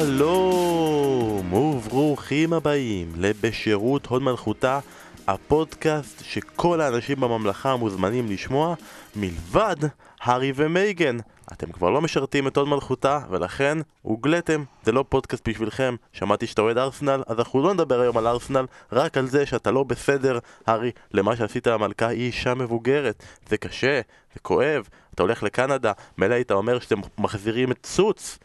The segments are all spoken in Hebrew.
שלום וברוכים הבאים לבשירות הוד מלכותה, הפודקאסט שכל האנשים בממלכה מוזמנים לשמוע מלבד הארי ומייגן. אתם כבר לא משרתים את הוד מלכותה ולכן הוגלתם, זה לא פודקאסט בשבילכם. שמעתי שאתה אוהד ארסנל, אז אנחנו לא נדבר היום על ארסנל, רק על זה שאתה לא בסדר, הארי, למה שעשית למלכה היא אישה מבוגרת. זה קשה, זה כואב, אתה הולך לקנדה, מילא היית אומר שאתם מחזירים את סוץ.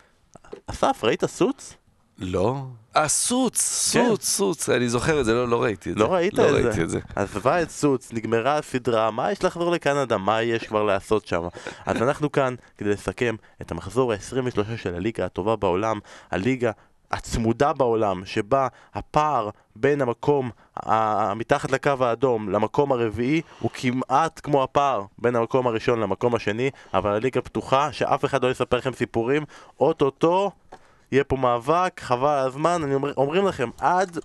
אסף, ראית סוץ? לא. אה, סוץ, סוץ, סוץ, אני זוכר את זה, לא, לא ראיתי את זה. לא ראית לא את זה? ראיתי את זה. עזבה את סוץ, נגמרה הסדרה, מה יש לחזור לקנדה? מה יש כבר לעשות שם? אז אנחנו כאן כדי לסכם את המחזור ה-23 של הליגה הטובה בעולם, הליגה הצמודה בעולם, שבה הפער בין המקום מתחת לקו האדום למקום הרביעי הוא כמעט כמו הפער בין המקום הראשון למקום השני, אבל הליגה פתוחה, שאף אחד לא יספר לכם סיפורים, אוטוטו יהיה פה מאבק, חבל על הזמן, אני אומר, אומרים לכם, עד,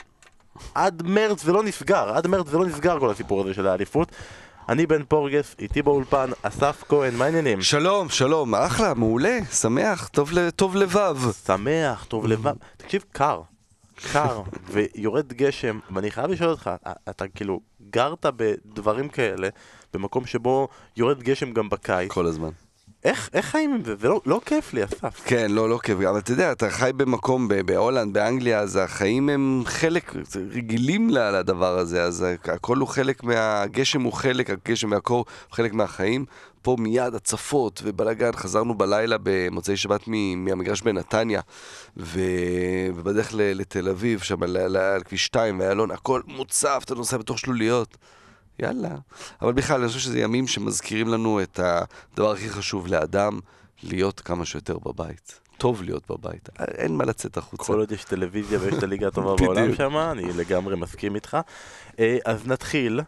עד מרץ זה לא נסגר, עד מרץ זה לא נסגר כל הסיפור הזה של האליפות. אני בן פורגס, איתי באולפן, אסף כהן, מה העניינים? שלום, שלום, אחלה, מעולה, שמח, טוב, ל- טוב לבב. שמח, טוב לבב. תקשיב, קר. קר, ויורד גשם, ואני חייב לשאול אותך, אתה כאילו גרת בדברים כאלה, במקום שבו יורד גשם גם בקיץ, כל הזמן. איך, איך חיים עם זה? זה לא, לא כיף לי, אסף. כן, לא, לא כיף, אבל אתה יודע, אתה חי במקום, בהולנד, באנגליה, אז החיים הם חלק, רגילים לדבר הזה, אז הכל הוא חלק מה... הגשם הוא חלק, הגשם והקור הוא חלק מהחיים. פה מיד הצפות ובלאגן, חזרנו בלילה במוצאי שבת מהמגרש בנתניה, ו... ובדרך ל- לתל אביב, שם על כביש 2 ואיילון, הכל מוצף, אתה נוסע בתוך שלוליות. יאללה. אבל בכלל, אני חושב שזה ימים שמזכירים לנו את הדבר הכי חשוב לאדם, להיות כמה שיותר בבית. טוב להיות בבית, אין מה לצאת החוצה. כל עוד יש טלוויזיה ויש את הליגה הטובה. בעולם שם, אני לגמרי מסכים איתך. אה, אז נתחיל.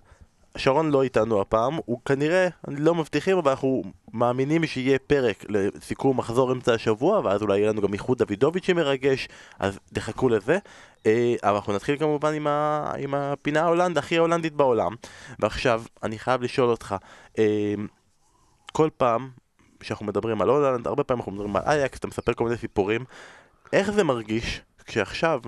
שרון לא איתנו הפעם, הוא כנראה, אני לא מבטיחים, אבל אנחנו מאמינים שיהיה פרק לסיכום מחזור אמצע השבוע, ואז אולי יהיה לנו גם איחוד דוידוביץ' שמרגש, אז תחכו לזה. אה, אבל אנחנו נתחיל כמובן עם, ה... עם הפינה ההולנד, הכי ההולנדית בעולם. ועכשיו, אני חייב לשאול אותך, אה, כל פעם שאנחנו מדברים על הולנד, הרבה פעמים אנחנו מדברים על אייאקס, אתה מספר כל מיני סיפורים, איך זה מרגיש כשעכשיו,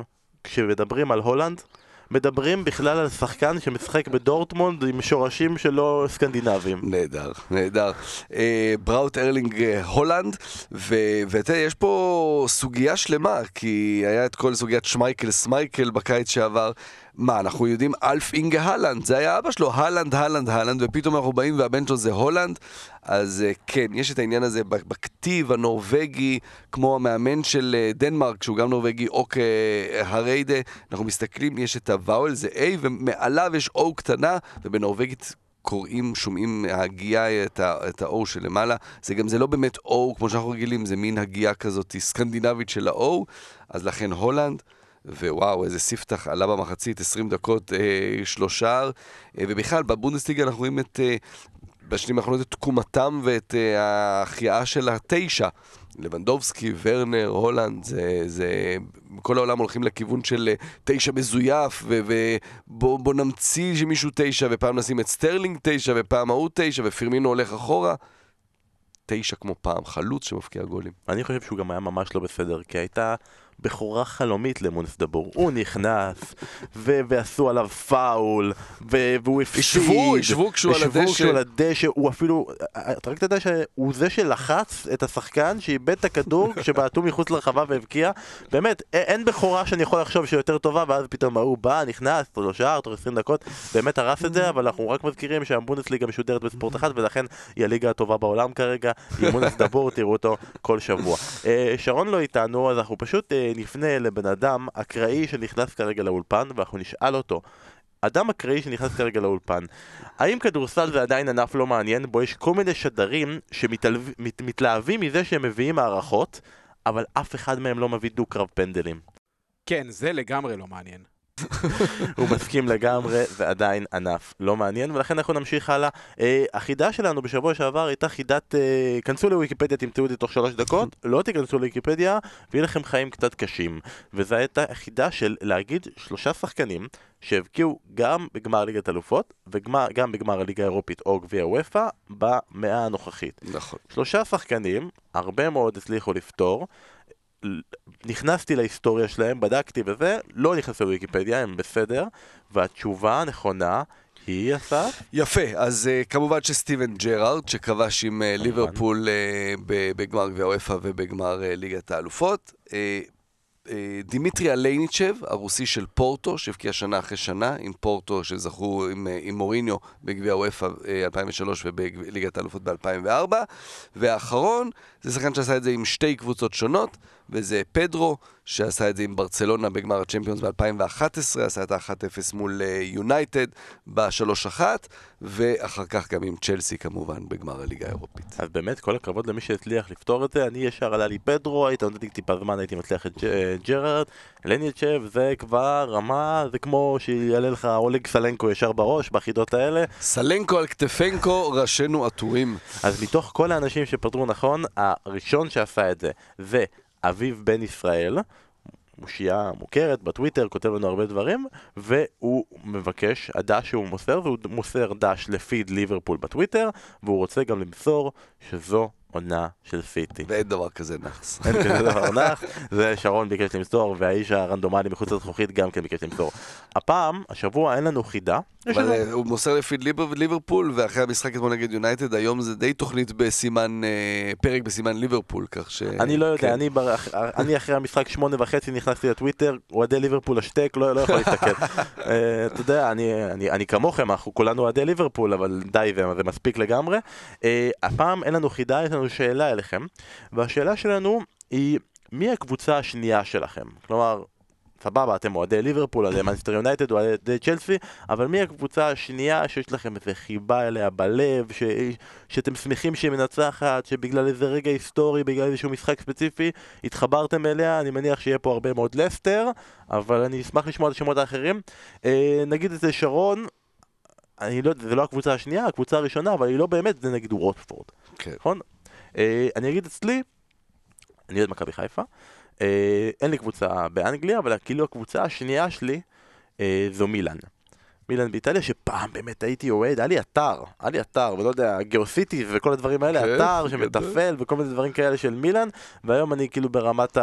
כשמדברים על הולנד, מדברים בכלל על שחקן שמשחק בדורטמונד עם שורשים שלא סקנדינביים. נהדר, נהדר. אה, בראוט ארלינג אה, הולנד, ואתה יודע, יש פה סוגיה שלמה, כי היה את כל סוגיית שמייקל שמייקל בקיץ שעבר. מה, אנחנו יודעים אלף אינגה הלנד, זה היה אבא שלו, הלנד, הלנד, הלנד, ופתאום אנחנו באים והבן שלו זה הולנד, אז אה, כן, יש את העניין הזה בכתיב הנורבגי, כמו המאמן של אה, דנמרק, שהוא גם נורבגי, אוגה אה, הריידה, אנחנו מסתכלים, יש את ה vowel, זה A, ומעליו יש O קטנה, ובנורבגית קוראים, שומעים ההגייה את, את ה-O שלמעלה. זה גם, זה לא באמת O כמו שאנחנו רגילים, זה מין הגייה כזאת סקנדינבית של ה-O, אז לכן הולנד. ווואו, איזה ספתח עלה במחצית, 20 דקות, אה, שלושה, אה, ובכלל, בבונדסליגה אנחנו רואים את, אה, בשנים האחרונות את תקומתם ואת אה, ההחייאה של התשע. לבנדובסקי, ורנר, הולנד, זה, זה... כל העולם הולכים לכיוון של אה, תשע מזויף, ובוא בוא נמציא שמישהו תשע, ופעם נשים את סטרלינג תשע, ופעם ההוא תשע, ופירמינו הולך אחורה. תשע כמו פעם, חלוץ שמפקיע גולים. אני חושב שהוא גם היה ממש לא בסדר, כי הייתה בכורה חלומית למונס דבור. הוא נכנס, ו- ועשו עליו פאול, ו- והוא הפסיד. השוו, השוו כשהוא על הדשא. כשהוא על הדשא, הוא אפילו... אתה רק תדע שהוא זה שלחץ את השחקן שאיבד את הכדור כשבעטו מחוץ לרחבה והבקיע. באמת, א- אין בכורה שאני יכול לחשוב שיותר טובה, ואז פתאום ההוא בא, נכנס, תוך שער, תוך 20 דקות, באמת הרס את זה, אבל אנחנו רק מזכירים שהבונדסליגה משודרת בספורט אחד, ולכן היא הליגה הטובה בעולם כרגע, היא מונס דבור, תראו אותו כל שבוע. אה, שרון לא איתנו, אז אנחנו פשוט אה, נפנה לבן אדם אקראי שנכנס כרגע לאולפן, ואנחנו נשאל אותו. אדם אקראי שנכנס כרגע לאולפן, האם כדורסל זה עדיין ענף לא מעניין בו יש כל מיני שדרים שמתלהבים מזה שהם מביאים הערכות, אבל אף אחד מהם לא מביא דו-קרב פנדלים? כן, זה לגמרי לא מעניין. הוא מסכים לגמרי, זה עדיין ענף לא מעניין, ולכן אנחנו נמשיך הלאה. אה, החידה שלנו בשבוע שעבר הייתה חידת... אה, כנסו לוויקיפדיה, תמצאו את זה תוך שלוש דקות, לא תיכנסו לוויקיפדיה, ויהיה לכם חיים קצת קשים. וזו הייתה החידה של להגיד שלושה שחקנים שהבקיעו גם בגמר ליגת אלופות, וגם בגמר הליגה האירופית או גביע וופא, במאה הנוכחית. נכון. שלושה שחקנים, הרבה מאוד הצליחו לפתור. נכנסתי להיסטוריה שלהם, בדקתי וזה, לא נכנסו לוויקיפדיה, הם בסדר, והתשובה הנכונה היא, אסף? יפה, אז אה, כמובן שסטיבן ג'רארד, שכבש עם אה, ליברפול אה, בגמר גביע אופ"א ובגמר אה, ליגת האלופות. אה, אה, דימיטרי אלייניצ'ב, הרוסי של פורטו, שהבקיע שנה אחרי שנה, עם פורטו שזכו עם, אה, עם מוריניו בגביע אופ"א אה, 2003 ובליגת האלופות ב-2004. והאחרון, זה שחקן שעשה את זה עם שתי קבוצות שונות, וזה פדרו, שעשה את זה עם ברצלונה בגמר הצ'מפיונס ב-2011, עשה את ה-1-0 מול יונייטד ב-3-1, ואחר כך גם עם צ'לסי כמובן בגמר הליגה האירופית. אז באמת, כל הכבוד למי שהצליח לפתור את זה. אני ישר עלה לי פדרו, היית נותן לי טיפה זמן, הייתי מצליח את ג'רארד. לניאצ'ב זה כבר רמה, זה כמו שיעלה לך אולג סלנקו ישר בראש, בחידות האלה. סלנקו על כתפנקו, ראשינו עטורים. אז מתוך כל האנשים שפתרו נכון, הראשון שעשה את זה, זה אביב בן ישראל, מושיעה מוכרת בטוויטר, כותב לנו הרבה דברים, והוא מבקש, הדש שהוא מוסר, והוא מוסר דש לפיד ליברפול בטוויטר, והוא רוצה גם למסור שזו עונה של סיטי. ואין דבר כזה נאחס. אין כזה דבר נאחס, זה שרון ביקש למסור, והאיש הרנדומלי מחוץ לזכוכית גם כן ביקש למסור. הפעם, השבוע אין לנו חידה. אבל אה, הוא מוסר לפי ליברפול, ואחרי המשחק אתמול נגד יונייטד, היום זה די תוכנית בסימן, אה, פרק בסימן ליברפול, כך ש... אני לא יודע, כן. אני אחרי המשחק שמונה וחצי נכנסתי לטוויטר, אוהדי ליברפול השתק, לא, לא יכול להסתכל. אה, אתה יודע, אני כמוכם, אנחנו כולנו אוהדי ליברפול, אבל די, זה מספיק לגמרי. הפעם אין לנו חידה, יש לנו שאלה אליכם, והשאלה שלנו היא, מי הקבוצה השנייה שלכם? כלומר, סבבה, אתם אוהדי ליברפול, אוהדי מנסטר יונייטד, אוהדי צ'לסי, אבל מי הקבוצה השנייה שיש לכם איזה חיבה אליה בלב, ש... שאתם שמחים שהיא מנצחת, שבגלל איזה רגע היסטורי, בגלל איזשהו משחק ספציפי, התחברתם אליה, אני מניח שיהיה פה הרבה מאוד לסטר, אבל אני אשמח לשמוע את השמות האחרים. אה, נגיד את זה שרון, אני לא יודע, זה לא הקבוצה השנייה, הקבוצה הראשונה, אבל היא לא באמת, זה נגיד ווטפורד. כן. נכון? אה, אני אגיד אצלי, אני אוהד מכבי חיפה. אה, אין לי קבוצה באנגליה, אבל כאילו הקבוצה השנייה שלי אה, זו מילאן. מילאן באיטליה, שפעם באמת הייתי אוהד, היה לי אתר, היה לי אתר, ולא יודע, גיאוסיטי וכל הדברים האלה, כן, אתר שמתפעל וכל מיני דברים כאלה של מילאן, והיום אני כאילו ברמת ה...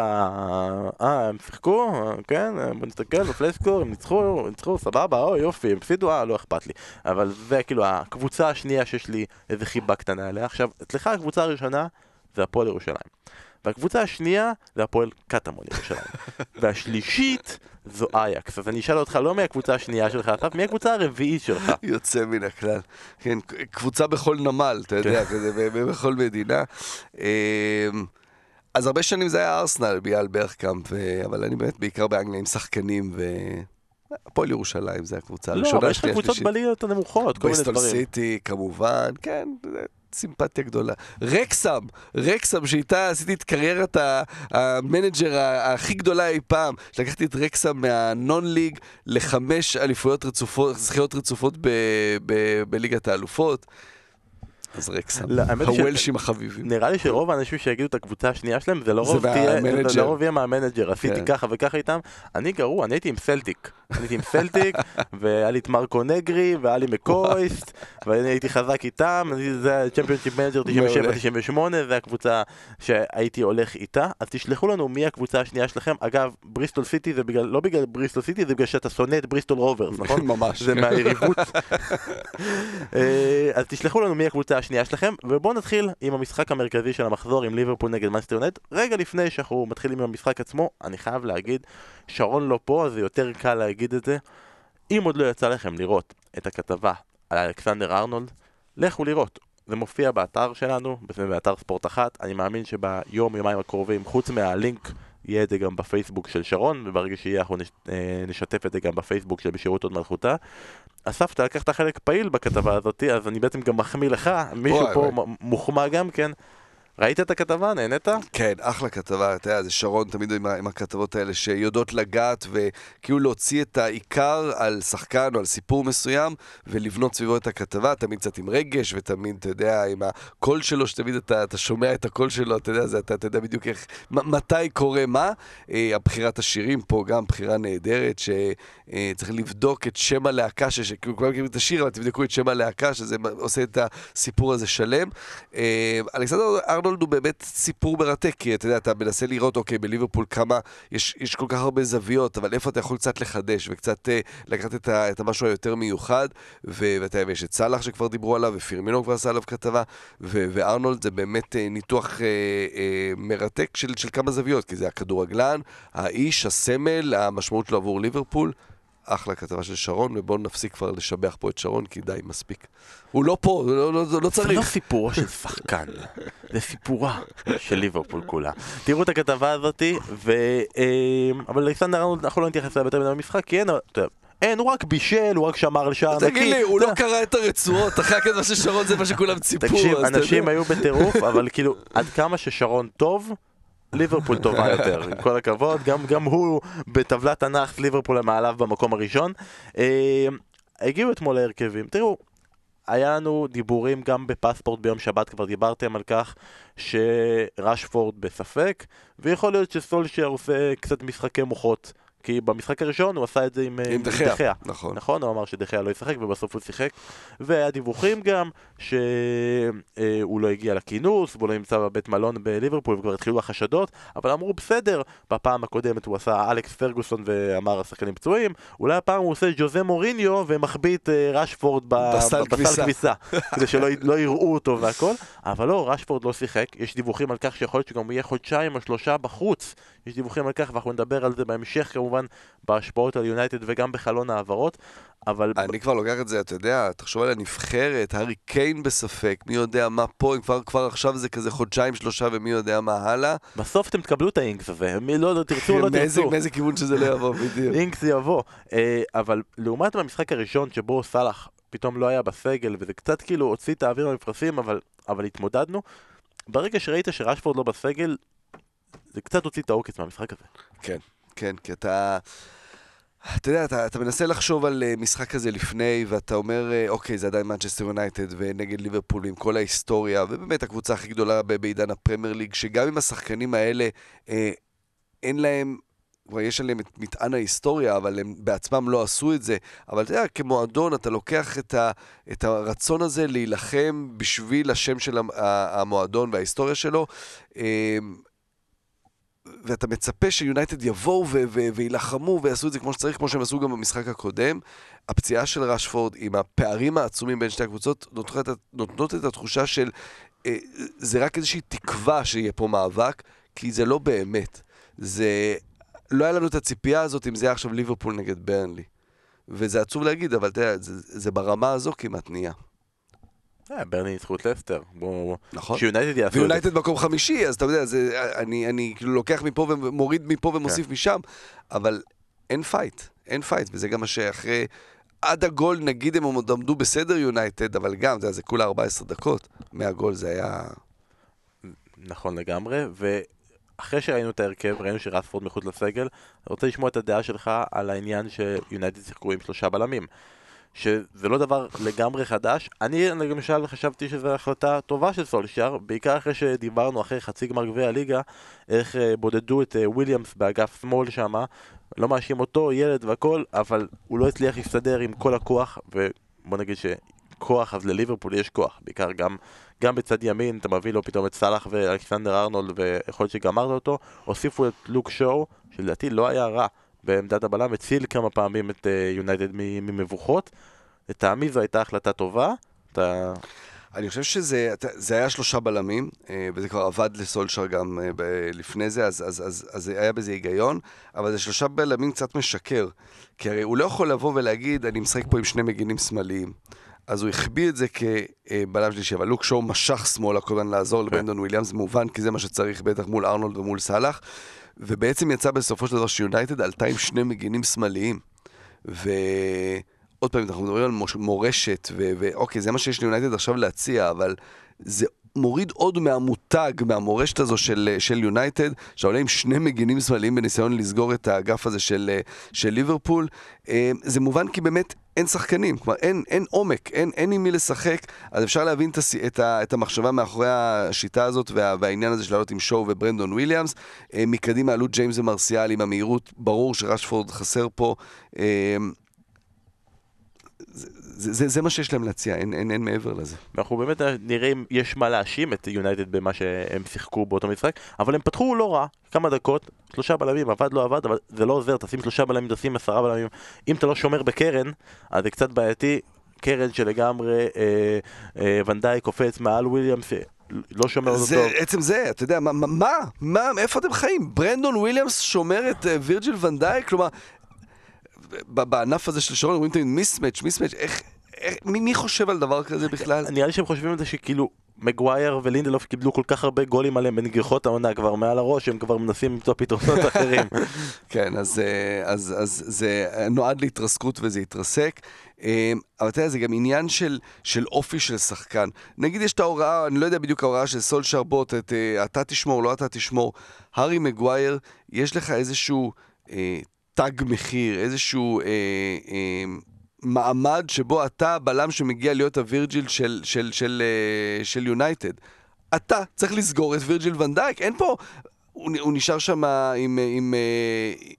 אה, הם שיחקו? כן, בוא נסתכל, בפלייסקור, הם ניצחו, ניצחו, סבבה, אוי יופי, הם הפסידו, אה, לא אכפת לי. אבל זה כאילו הקבוצה השנייה שיש לי איזה חיבה קטנה עליה. עכשיו, אצלך הקבוצה הראשונה זה הפועל ירושלים. והקבוצה השנייה זה הפועל קטמון ירושלים. והשלישית זו אייקס. אז אני אשאל אותך לא מהקבוצה השנייה שלך, אסף, מי הקבוצה הרביעית שלך? יוצא מן הכלל. כן, קבוצה בכל נמל, אתה יודע, כן. כזה, בכל מדינה. אמ, אז הרבה שנים זה היה ארסנל, ביאל ברכקאמפ, אבל אני באמת בעיקר באנגליה עם שחקנים ו... הפועל ירושלים זה הקבוצה הראשונה שלי. לא, אבל יש לך קבוצות בליגות הנמוכות, כל מיני דברים. בריסטול סיטי, כמובן, כן, סימפתיה גדולה. רקסם, רקסם שאיתה עשיתי את קריירת המנג'ר הכי גדולה אי פעם. לקחתי את רקסם מה non-league לחמש אליפויות רצופות, זכיות רצופות בליגת האלופות. אז רקסם, לא, הוולשים החביבים. נראה לי שרוב האנשים שיגידו את הקבוצה השנייה שלהם זה לרוב לא יהיה מהמנג'ר, עשיתי כן. ככה וככה איתם. אני גרוע, אני הייתי עם סלטיק. אני הייתי עם סלטיק, והיה לי את מרקו נגרי, והיה לי מקויסט, ואני הייתי חזק איתם, זה Championship Manager 97-98, זה הקבוצה שהייתי הולך איתה. אז תשלחו לנו מי הקבוצה השנייה שלכם. אגב, בריסטול סיטי זה בגלל, לא בגלל בריסטול סיטי, זה בגלל שאתה שונא את בריסטול רוברס, נכון? ממש. זה מהיריבות. אה, אז תשלחו לנו מי הקבוצה השנייה שלכם, ובואו נתחיל עם המשחק המרכזי של המחזור עם ליברפול נגד מנצ'סטר יונייטד. רגע לפני שאנחנו מתחילים עם המשחק עצמו, אני חייב להגיד, שרון לא פה, אז זה יותר קל להגיד את זה. אם עוד לא יצא לכם לראות את הכתבה על אלכסנדר ארנולד, לכו לראות. זה מופיע באתר שלנו, באתר ספורט אחת. אני מאמין שביום, יומיים הקרובים, חוץ מהלינק, יהיה את זה גם בפייסבוק של שרון, וברגע שיהיה אנחנו אה, נשתף את זה גם בפייסבוק של בשירות עוד מלכותה. אסף, אתה לקחת חלק פעיל בכתבה הזאת, אז אני בעצם גם מחמיא לך, מישהו פה מוחמא גם כן. ראית את הכתבה? נהנית? כן, אחלה כתבה, אתה יודע, זה שרון תמיד עם, עם הכתבות האלה שיודעות לגעת וכאילו להוציא את העיקר על שחקן או על סיפור מסוים ולבנות סביבו את הכתבה, תמיד קצת עם רגש ותמיד, אתה יודע, עם הקול שלו, שתמיד אתה, אתה שומע את הקול שלו, אתה יודע, זה, אתה, אתה יודע בדיוק איך, מתי קורה מה. אה, הבחירת השירים פה גם בחירה נהדרת, שצריך אה, לבדוק את שם הלהקה, שכאילו כולם מכירים את השיר, אבל תבדקו את שם הלהקה, שזה עושה את הסיפור הזה שלם. אה, אלכסנדר ארנולד הוא באמת סיפור מרתק, כי אתה יודע, אתה מנסה לראות, אוקיי, בליברפול כמה, יש, יש כל כך הרבה זוויות, אבל איפה אתה יכול קצת לחדש, וקצת אה, לקחת את, ה, את המשהו היותר מיוחד, ו- ואתה יודע, ויש את סאלח שכבר דיברו עליו, ופירמינו כבר עשה עליו כתבה, ו- וארנולד זה באמת אה, ניתוח אה, אה, מרתק של, של כמה זוויות, כי זה הכדורגלן, האיש, הסמל, המשמעות שלו עבור ליברפול. אחלה כתבה של שרון, ובואו נפסיק כבר לשבח פה את שרון, כי די, מספיק. הוא לא פה, לא, לא, לא זה לא צריך. סיפורו של שחקן, זה סיפורה של ליברפול כולה. תראו את הכתבה הזאתי, ו... אה, אבל אלכסנדר אנחנו לא נתייחס אליו יותר מדי במשחק, כי אין, אין, הוא רק בישל, הוא רק שמר על שער נקי. תגיד לי, הוא לא קרא את הרצועות, אחרי הכתבה של שרון זה מה שכולם ציפו. תקשיב, אנשים. היו בטירוף, אבל כאילו, עד כמה ששרון טוב, ליברפול טובה יותר, עם כל הכבוד, גם, גם הוא בטבלת הנאחס ליברפול מעליו במקום הראשון. אה, הגיעו אתמול להרכבים, תראו, היה לנו דיבורים גם בפספורט ביום שבת, כבר דיברתם על כך שרשפורד בספק, ויכול להיות שסולשייר עושה קצת משחקי מוחות. כי במשחק הראשון הוא עשה את זה עם, אה, עם דחיה. נכון. נכון, הוא אמר שדחיה לא ישחק ובסוף הוא שיחק. והיה דיווחים גם שהוא לא הגיע לכינוס והוא לא נמצא בבית מלון בליברפול וכבר התחילו החשדות, אבל אמרו בסדר, בפעם הקודמת הוא עשה אלכס פרגוסון ואמר השחקנים פצועים, אולי הפעם הוא עושה ג'וזה מוריניו ומחביא את אה, רשפורד בסל כביסה. כדי שלא לא יראו אותו והכל, אבל לא, רשפורד לא שיחק, יש דיווחים על כך שיכול להיות שגם יהיה חודשיים או שלושה בחוץ, יש דיווחים על כך ואנחנו נדבר על זה בהמשך כמובן בהשפעות על יונייטד וגם בחלון העברות, אבל אני כבר לוקח את זה, אתה יודע, תחשוב על הנבחרת, הארי קיין בספק, מי יודע מה פה, כבר, כבר עכשיו זה כזה חודשיים שלושה ומי יודע מה הלאה. בסוף אתם תקבלו את האינקס הזה, מי לא, לא תרצו או לא תרצו, מאיזה כיוון שזה לא יבוא, בדיוק. אינקס יבוא. אה, אבל לעומת במשחק הראשון שבו סאלח פתאום לא היה בסגל, וזה קצת כאילו הוציא את האוויר מהמפרשים, אבל, אבל התמודדנו, ברגע שראית שרשפורד לא בסגל, זה קצת הוציא את העוקץ מהמשחק הזה. כן, כן, כי אתה... אתה יודע, אתה, אתה מנסה לחשוב על uh, משחק כזה לפני, ואתה אומר, uh, אוקיי, זה עדיין מנצ'סטר יונייטד ונגד ליברפול עם כל ההיסטוריה, ובאמת הקבוצה הכי גדולה בעידן הפרמייר ליג, שגם אם השחקנים האלה, uh, אין להם, כבר יש עליהם את מטען ההיסטוריה, אבל הם בעצמם לא עשו את זה. אבל אתה יודע, כמועדון, אתה לוקח את, ה, את הרצון הזה להילחם בשביל השם של המועדון וההיסטוריה שלו. ואתה מצפה שיונייטד יבואו ויילחמו ויעשו את זה כמו שצריך, כמו שהם עשו גם במשחק הקודם. הפציעה של רשפורד עם הפערים העצומים בין שתי הקבוצות נותנות, נותנות את התחושה של אה, זה רק איזושהי תקווה שיהיה פה מאבק, כי זה לא באמת. זה... לא היה לנו את הציפייה הזאת אם זה היה עכשיו ליברפול נגד ברנלי. וזה עצוב להגיד, אבל אתה יודע, זה, זה ברמה הזו כמעט נהיה. אה, ברנלי ניצחו את לסטר, בואו... נכון. שיונייטד יעשו את זה. ויונייטד מקום חמישי, אז אתה יודע, זה, אני, אני כאילו לוקח מפה ומוריד מפה ומוסיף משם, אבל אין fight, אין fight, וזה גם מה שאחרי... עד הגול, נגיד הם עוד עמדו בסדר יונייטד, אבל גם, יודע, זה כולה 14 דקות. מהגול זה היה... נכון לגמרי, ואחרי שראינו את ההרכב, ראינו שרספורד מחוץ לסגל, אני רוצה לשמוע את הדעה שלך על העניין שיונייטד שיחקו עם שלושה בלמים. שזה לא דבר לגמרי חדש. אני למשל חשבתי שזו החלטה טובה של סולשיאר, בעיקר אחרי שדיברנו אחרי חצי גמר גביע הליגה, איך אה, בודדו את אה, וויליאמס באגף שמאל שמה. לא מאשים אותו, ילד והכל, אבל הוא לא הצליח להסתדר עם כל הכוח, ובוא נגיד שכוח, אז לליברפול יש כוח, בעיקר גם, גם בצד ימין, אתה מביא לו פתאום את סאלח ואלכסנדר ארנולד, ויכול להיות שגמרת אותו, הוסיפו את לוק שואו, שלדעתי לא היה רע בעמדת הבלם, הציל כמה פעמים את אה, יונייטד מ- ממבוכות. לטעמי זו הייתה החלטה טובה. אתה... אני חושב שזה זה היה שלושה בלמים, אה, וזה כבר עבד לסולשר גם אה, לפני זה, אז, אז, אז, אז היה בזה היגיון, אבל זה שלושה בלמים קצת משקר. כי הרי הוא לא יכול לבוא ולהגיד, אני משחק פה עם שני מגינים שמאליים. אז הוא החביא את זה כבלם שלישי, אבל לוק שואו משך שמאלה כל הזמן לעזור לברנדון וויליאמס, מובן, כי זה מה שצריך בטח מול ארנולד ומול סאלח. ובעצם יצא בסופו של דבר שיונייטד עלתה עם שני מגינים שמאליים. ועוד פעם, אנחנו מדברים על מורשת, ואוקיי, זה מה שיש ליונייטד עכשיו להציע, אבל זה מוריד עוד מהמותג, מהמורשת הזו של, של יונייטד, שעולה עם שני מגינים שמאליים בניסיון לסגור את האגף הזה של, של ליברפול. אה, זה מובן כי באמת אין שחקנים, כלומר אין, אין עומק, אין, אין עם מי לשחק, אז אפשר להבין את, את, את המחשבה מאחורי השיטה הזאת וה, והעניין הזה של לעלות עם שואו וברנדון וויליאמס. אה, מקדימה עלו ג'יימס ומרסיאל עם המהירות, ברור שרשפורד חסר פה. אה, זה, זה, זה, מה שיש להם להציע, אין, אין, אין מעבר לזה. ואנחנו באמת נראה אם יש מה להאשים את יונייטד במה שהם שיחקו באותו משחק, אבל הם פתחו לא רע, כמה דקות, שלושה בלמים, עבד לא עבד, אבל זה לא עוזר, תשים שלושה בלמים, תשים עשרה בלמים. אם אתה לא שומר בקרן, אז זה קצת בעייתי. קרן שלגמרי אה, אה, ואן דייק קופץ מעל וויליאמס, אה, לא שומר אותו זה, טוב. עצם זה, אתה יודע, מה, מה, מה, איפה אתם חיים? ברנדון וויליאמס שומר את uh, וירג'יל ונדייק? כלומר, בענף הזה של שרון אומרים תמיד מיסמץ', מיסמץ', איך, איך, מי, מי חושב על דבר כזה בכלל? נראה לי שהם חושבים על זה שכאילו מגווייר ולינדלוף קיבלו כל כך הרבה גולים עליהם בנגיחות העונה כבר מעל הראש, הם כבר מנסים למצוא פתרונות אחרים. כן, אז, אה, אז, אז זה נועד להתרסקות וזה התרסק. אה, אבל אתה יודע, זה גם עניין של, של אופי של שחקן. נגיד יש את ההוראה, אני לא יודע בדיוק ההוראה של סולשר בוט, את אה, אתה תשמור, לא אתה תשמור. הארי מגווייר, יש לך איזשהו אה, תג מחיר, איזשהו אה, אה, מעמד שבו אתה הבלם שמגיע להיות הווירג'יל של, של, של, אה, של יונייטד. אתה צריך לסגור את וירג'יל ונדייק, אין פה... הוא, הוא נשאר שם עם... עם אה,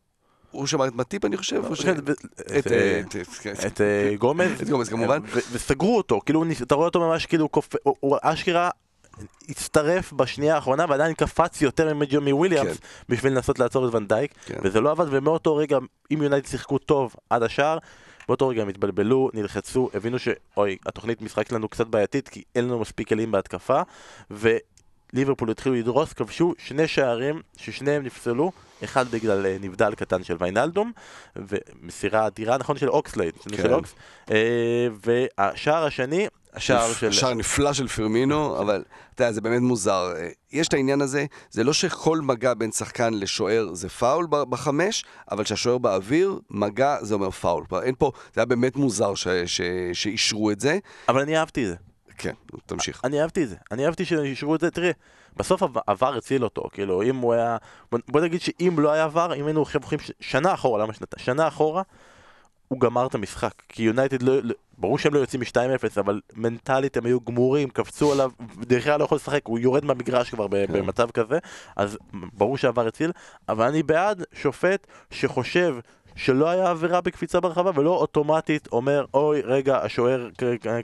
הוא שמע את מטיפ אני חושב? או ש- את, אה, אה, אה, גומז, את גומז כמובן. וסגרו אותו, כאילו אתה רואה אותו ממש כאילו הוא אשכרה הצטרף בשנייה האחרונה ועדיין קפץ יותר מג'ומי וויליאמס כן. בשביל לנסות לעצור את ונדייק כן. וזה לא עבד ומאותו רגע אם יונייטד שיחקו טוב עד השער באותו רגע הם התבלבלו, נלחצו, הבינו שאוי, התוכנית משחק שלנו קצת בעייתית כי אין לנו מספיק כלים בהתקפה וליברפול התחילו לדרוס, כבשו שני שערים ששניהם נפסלו אחד בגלל אה, נבדל קטן של ויינלדום ומסירה אדירה נכון של אוקסלייד, של כן. אוקס אה, והשער השני, השער של... שער נפלא של פרמינו, אבל אתה יודע, זה באמת מוזר. יש את העניין הזה, זה לא שכל מגע בין שחקן לשוער זה פאול בחמש, אבל כשהשוער באוויר, מגע זה אומר פאול. אין פה, זה היה באמת מוזר ש- ש- שאישרו את זה. אבל אני אהבתי את זה. כן, תמשיך. אני אהבתי את זה, אני אהבתי שאישרו את זה, תראה, בסוף עב- עבר הציל אותו, כאילו אם הוא היה, בוא- נגיד שאם לא היה עבר, אם היינו עכשיו הולכים שנה אחורה, למה שנתיים? שנה אחורה, הוא גמר את המשחק, כי יונייטד לא, לא- ברור שהם לא יוצאים מ-2-0, אבל מנטלית הם היו גמורים, קפצו עליו, דרך אגב לא יכול לשחק, הוא יורד מהמגרש כבר כן. במצב כזה, אז ברור שעבר הציל, אבל אני בעד שופט שחושב שלא היה עבירה בקפיצה ברחבה ולא אוטומטית אומר אוי רגע השוער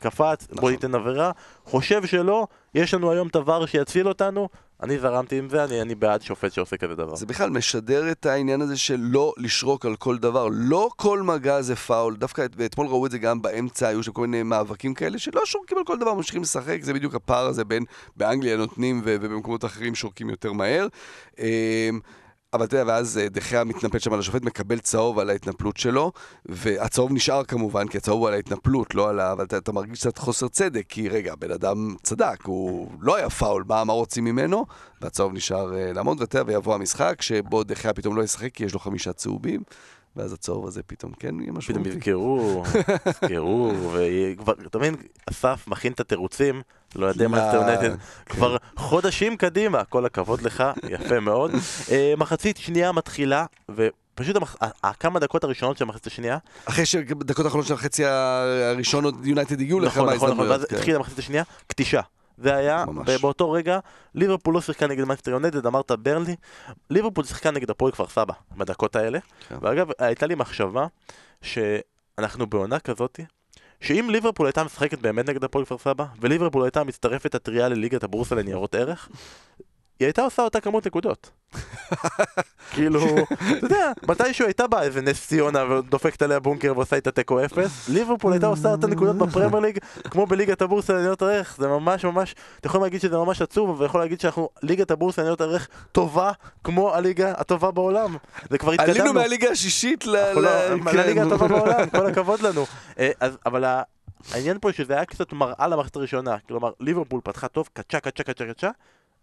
קפץ בוא נכון. ניתן עבירה חושב שלא יש לנו היום דבר שיציל אותנו אני זרמתי עם זה אני, אני בעד שופט שעושה כזה דבר זה בכלל משדר את העניין הזה של לא לשרוק על כל דבר. לא כל מגע זה פאול. דווקא את- ואתמול ראו את זה גם באמצע, היו שם כל מיני מאבקים כאלה שלא שורקים על כל דבר, ממשיכים לשחק. זה בדיוק הפער הזה בין באנגליה נותנים ובמקומות אחרים שורקים יותר מהר. אבל אתה יודע, ואז אה, דחיה מתנפל שם על השופט, מקבל צהוב על ההתנפלות שלו, והצהוב נשאר כמובן, כי הצהוב הוא על ההתנפלות, לא על ה... אבל אתה, אתה מרגיש קצת חוסר צדק, כי רגע, הבן אדם צדק, הוא לא היה פאול, מה, מה רוצים ממנו? והצהוב נשאר אה, לעמוד, ואתה יודע, ויבוא המשחק, שבו דחיה פתאום לא ישחק, כי יש לו חמישה צהובים, ואז הצהוב הזה פתאום כן יהיה פתאום משמעותי. יזכרו, יזכרו, וכבר, אתה מבין, אסף מכין את התירוצים, לא יודע מה זה יונייטד, כן. כבר חודשים קדימה, כל הכבוד לך, יפה מאוד. אה, מחצית שנייה מתחילה, המח- ה- ה- כמה דקות הראשונות של המחצית השנייה, אחרי שבדקות האחרונות של החצי הראשון עוד יונייטד הגיעו נכון, לכמה נכון, נכון, ואז הזדמנויות. כן. התחילה המחצית השנייה, קטישה. זה היה, ממש. ובאותו רגע, ליברפול לא שיחקה נגד מנסטר יונדד, אמרת ברלי, ליברפול שיחקה נגד הפועל כפר סבא, בדקות האלה. כן. ואגב, הייתה לי מחשבה, שאנחנו בעונה כזאת, שאם ליברפול הייתה משחקת באמת נגד הפועל כפר סבא, וליברפול הייתה מצטרפת הטריה לליגת הבורסה לניירות ערך, היא הייתה עושה אותה כמות נקודות. כאילו, אתה יודע, מתישהו הייתה באה איזה נס ציונה ודופקת עליה בונקר ועושה איתה תיקו אפס, ליברפול הייתה עושה אותה נקודות בפרמייר ליג, כמו בליגת הבורסה לניירות ערך, זה ממש ממש, אתה יכול להגיד שזה ממש עצוב, אבל יכול להגיד שאנחנו, ליגת הבורסה לניירות ערך טובה כמו הליגה הטובה בעולם. זה כבר התקדמנו. עלינו מהליגה השישית ל... לא- כן. לליגה הטובה בעולם, כל הכבוד לנו. אה, אבל העניין פה שזה היה קצת מראה למערכת הראשונה, כלומר ליברפול פתחה טוב, קצ'ה קצ'ה קצ'ה קצ'ה,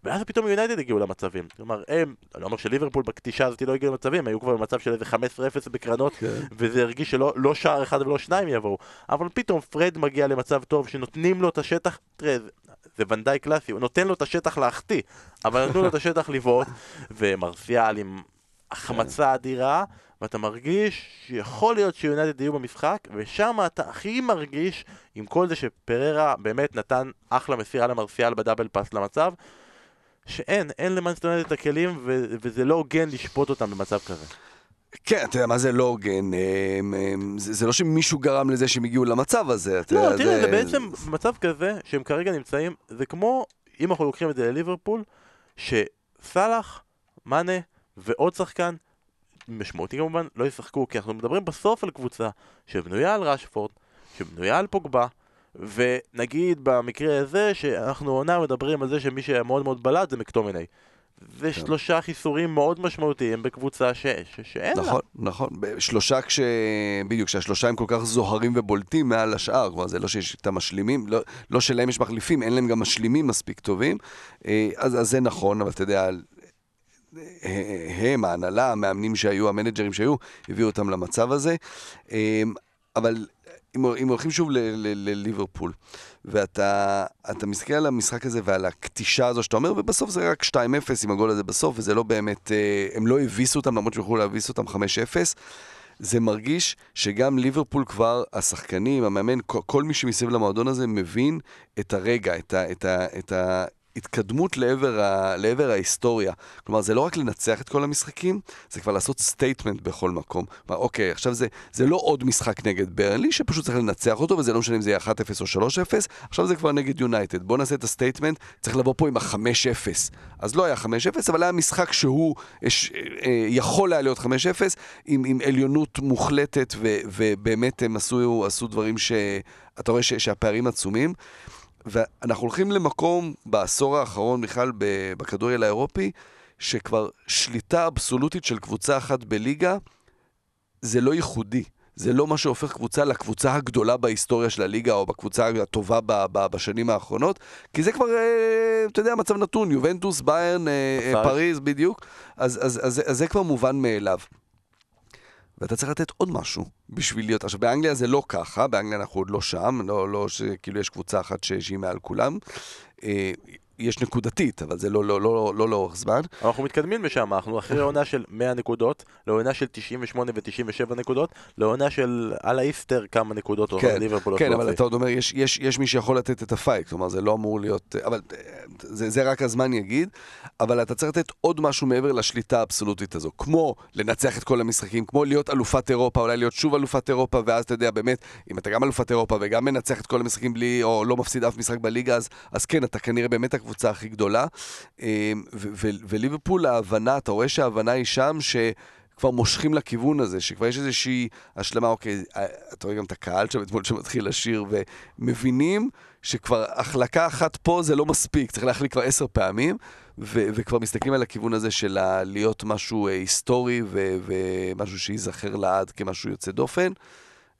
ואז פתאום יונייטד הגיעו למצבים. כלומר הם, אני לא אומר שליברפול בקטישה הזאת לא הגיעו למצבים, היו כבר במצב של איזה 15-0 בקרנות, כן. וזה הרגיש שלא לא שער אחד ולא שניים יבואו. אבל פתאום פרד מגיע למצב טוב, שנותנים לו את השטח, תראה, זה, ונדאי קלאסי, הוא נותן לו את השטח להחטיא, אבל נתנו לו את השטח לבעוט, ומרסיאל עם החמצה אדירה, ואתה מרגיש שיכול להיות שיונייטד יהיו במשחק, ושם אתה הכי מרגיש, עם כל זה שפריירה באמת נתן אחלה מסירה למרסיאל ב double pass למצב, שאין, אין למאנסטר יונייטד את הכלים, ו- וזה לא הוגן לשפוט אותם במצב כזה. כן, אתה יודע, מה זה לא הוגן? אה, זה זה לא שמישהו גרם לזה שהם הגיעו למצב הזה. אתה לא, יודע, תראה, זה בעצם מצב כזה שהם כרגע נמצאים, זה כמו, אם אנחנו לוקחים את זה לליברפול, שסאלח, מאנה ועוד שחקן, משמעותי כמובן, לא ישחקו, כי אנחנו מדברים בסוף על קבוצה שבנויה על רשפורד, שבנויה על פוגבה, ונגיד במקרה הזה, שאנחנו עונה מדברים על זה שמי שהיה מאוד בלט זה מקטומני. זה כן. שלושה חיסורים מאוד משמעותיים בקבוצה ש... ש... שאין לה. נכון, נכון. שלושה כש... בדיוק, שהשלושה הם כל כך זוהרים ובולטים מעל השאר. כלומר, זה לא שיש את המשלימים, לא, לא שלהם יש מחליפים, אין להם גם משלימים מספיק טובים. אה, אז, אז זה נכון, אבל אתה יודע, הם, ההנהלה, המאמנים שהיו, המנג'רים שהיו, הביאו אותם למצב הזה. אה, אבל אם, אם הולכים שוב לליברפול, ואתה אתה מסתכל על המשחק הזה ועל הקטישה הזו שאתה אומר, ובסוף זה רק 2-0 עם הגול הזה בסוף, וזה לא באמת, אה, הם לא הביסו אותם, למרות שהם יכלו להביס אותם 5-0. זה מרגיש שגם ליברפול כבר, השחקנים, המאמן, כל, מי שמסביב למועדון הזה מבין את הרגע, את, ה, את, ה, את ההתקדמות לעבר, ה, לעבר ההיסטוריה. כלומר, זה לא רק לנצח את כל המשחקים, זה כבר לעשות statement בכל מקום. כלומר, אוקיי, עכשיו זה, זה לא עוד משחק נגד ברנלי, שפשוט צריך לנצח אותו, וזה לא משנה אם זה יהיה 1-0 או 3-0, עכשיו זה כבר נגד יונייטד. בואו נעשה את ה statement, צריך לבוא פה עם ה-5-0. אז לא היה 5-0, אבל היה משחק שהוא יש, אה, יכול היה להיות 5-0, עם, עם עליונות מוחלטת, ו, ובאמת הם עשו, עשו דברים שאתה רואה ש, שהפערים עצומים. ואנחנו הולכים למקום בעשור האחרון בכלל ב- בכדורגל האירופי, שכבר שליטה אבסולוטית של קבוצה אחת בליגה, זה לא ייחודי. זה לא מה שהופך קבוצה לקבוצה הגדולה בהיסטוריה של הליגה, או בקבוצה הטובה ב- ב- בשנים האחרונות, כי זה כבר, אה, אתה יודע, מצב נתון, יובנטוס, ביירן, אה, אה. פריז, בדיוק. אז, אז, אז, אז זה כבר מובן מאליו. ואתה צריך לתת עוד משהו בשביל להיות... עכשיו, באנגליה זה לא ככה, באנגליה אנחנו עוד לא שם, לא, לא שכאילו יש קבוצה אחת שהיא מעל כולם. יש נקודתית, אבל זה לא, לא, לא, לא לאורך זמן. אנחנו מתקדמים משם, אנחנו אחרי עונה של 100 נקודות, לעונה של 98 ו-97 נקודות, לעונה של על האיסטר כמה נקודות או כן, ליברפול כן, אבל את אתה עוד אומר, יש, יש, יש מי שיכול לתת את הפייט, כלומר זה לא אמור להיות, אבל אה, זה, זה רק הזמן יגיד, אבל אתה צריך לתת עוד משהו מעבר לשליטה האבסולוטית הזו, כמו לנצח את כל המשחקים, כמו להיות אלופת אירופה, אולי להיות שוב אלופת אירופה, ואז אתה יודע, באמת, אם אתה גם אלופת אירופה וגם מנצח את כל המשחקים בלי, או לא מפסיד אף משחק בליגה, אז, אז כן, אתה כנראה באמת הקבוצה הכי גדולה. ו- וליברפול, ההבנה, אתה רואה שההבנה היא שם, ש... כבר מושכים לכיוון הזה, שכבר יש איזושהי השלמה, אוקיי, אה, אתה רואה גם את הקהל שם אתמול שמתחיל לשיר, ומבינים שכבר החלקה אחת פה זה לא מספיק, צריך להחליק כבר עשר פעמים, ו- וכבר מסתכלים על הכיוון הזה של להיות משהו אה, היסטורי ומשהו שייזכר לעד כמשהו יוצא דופן,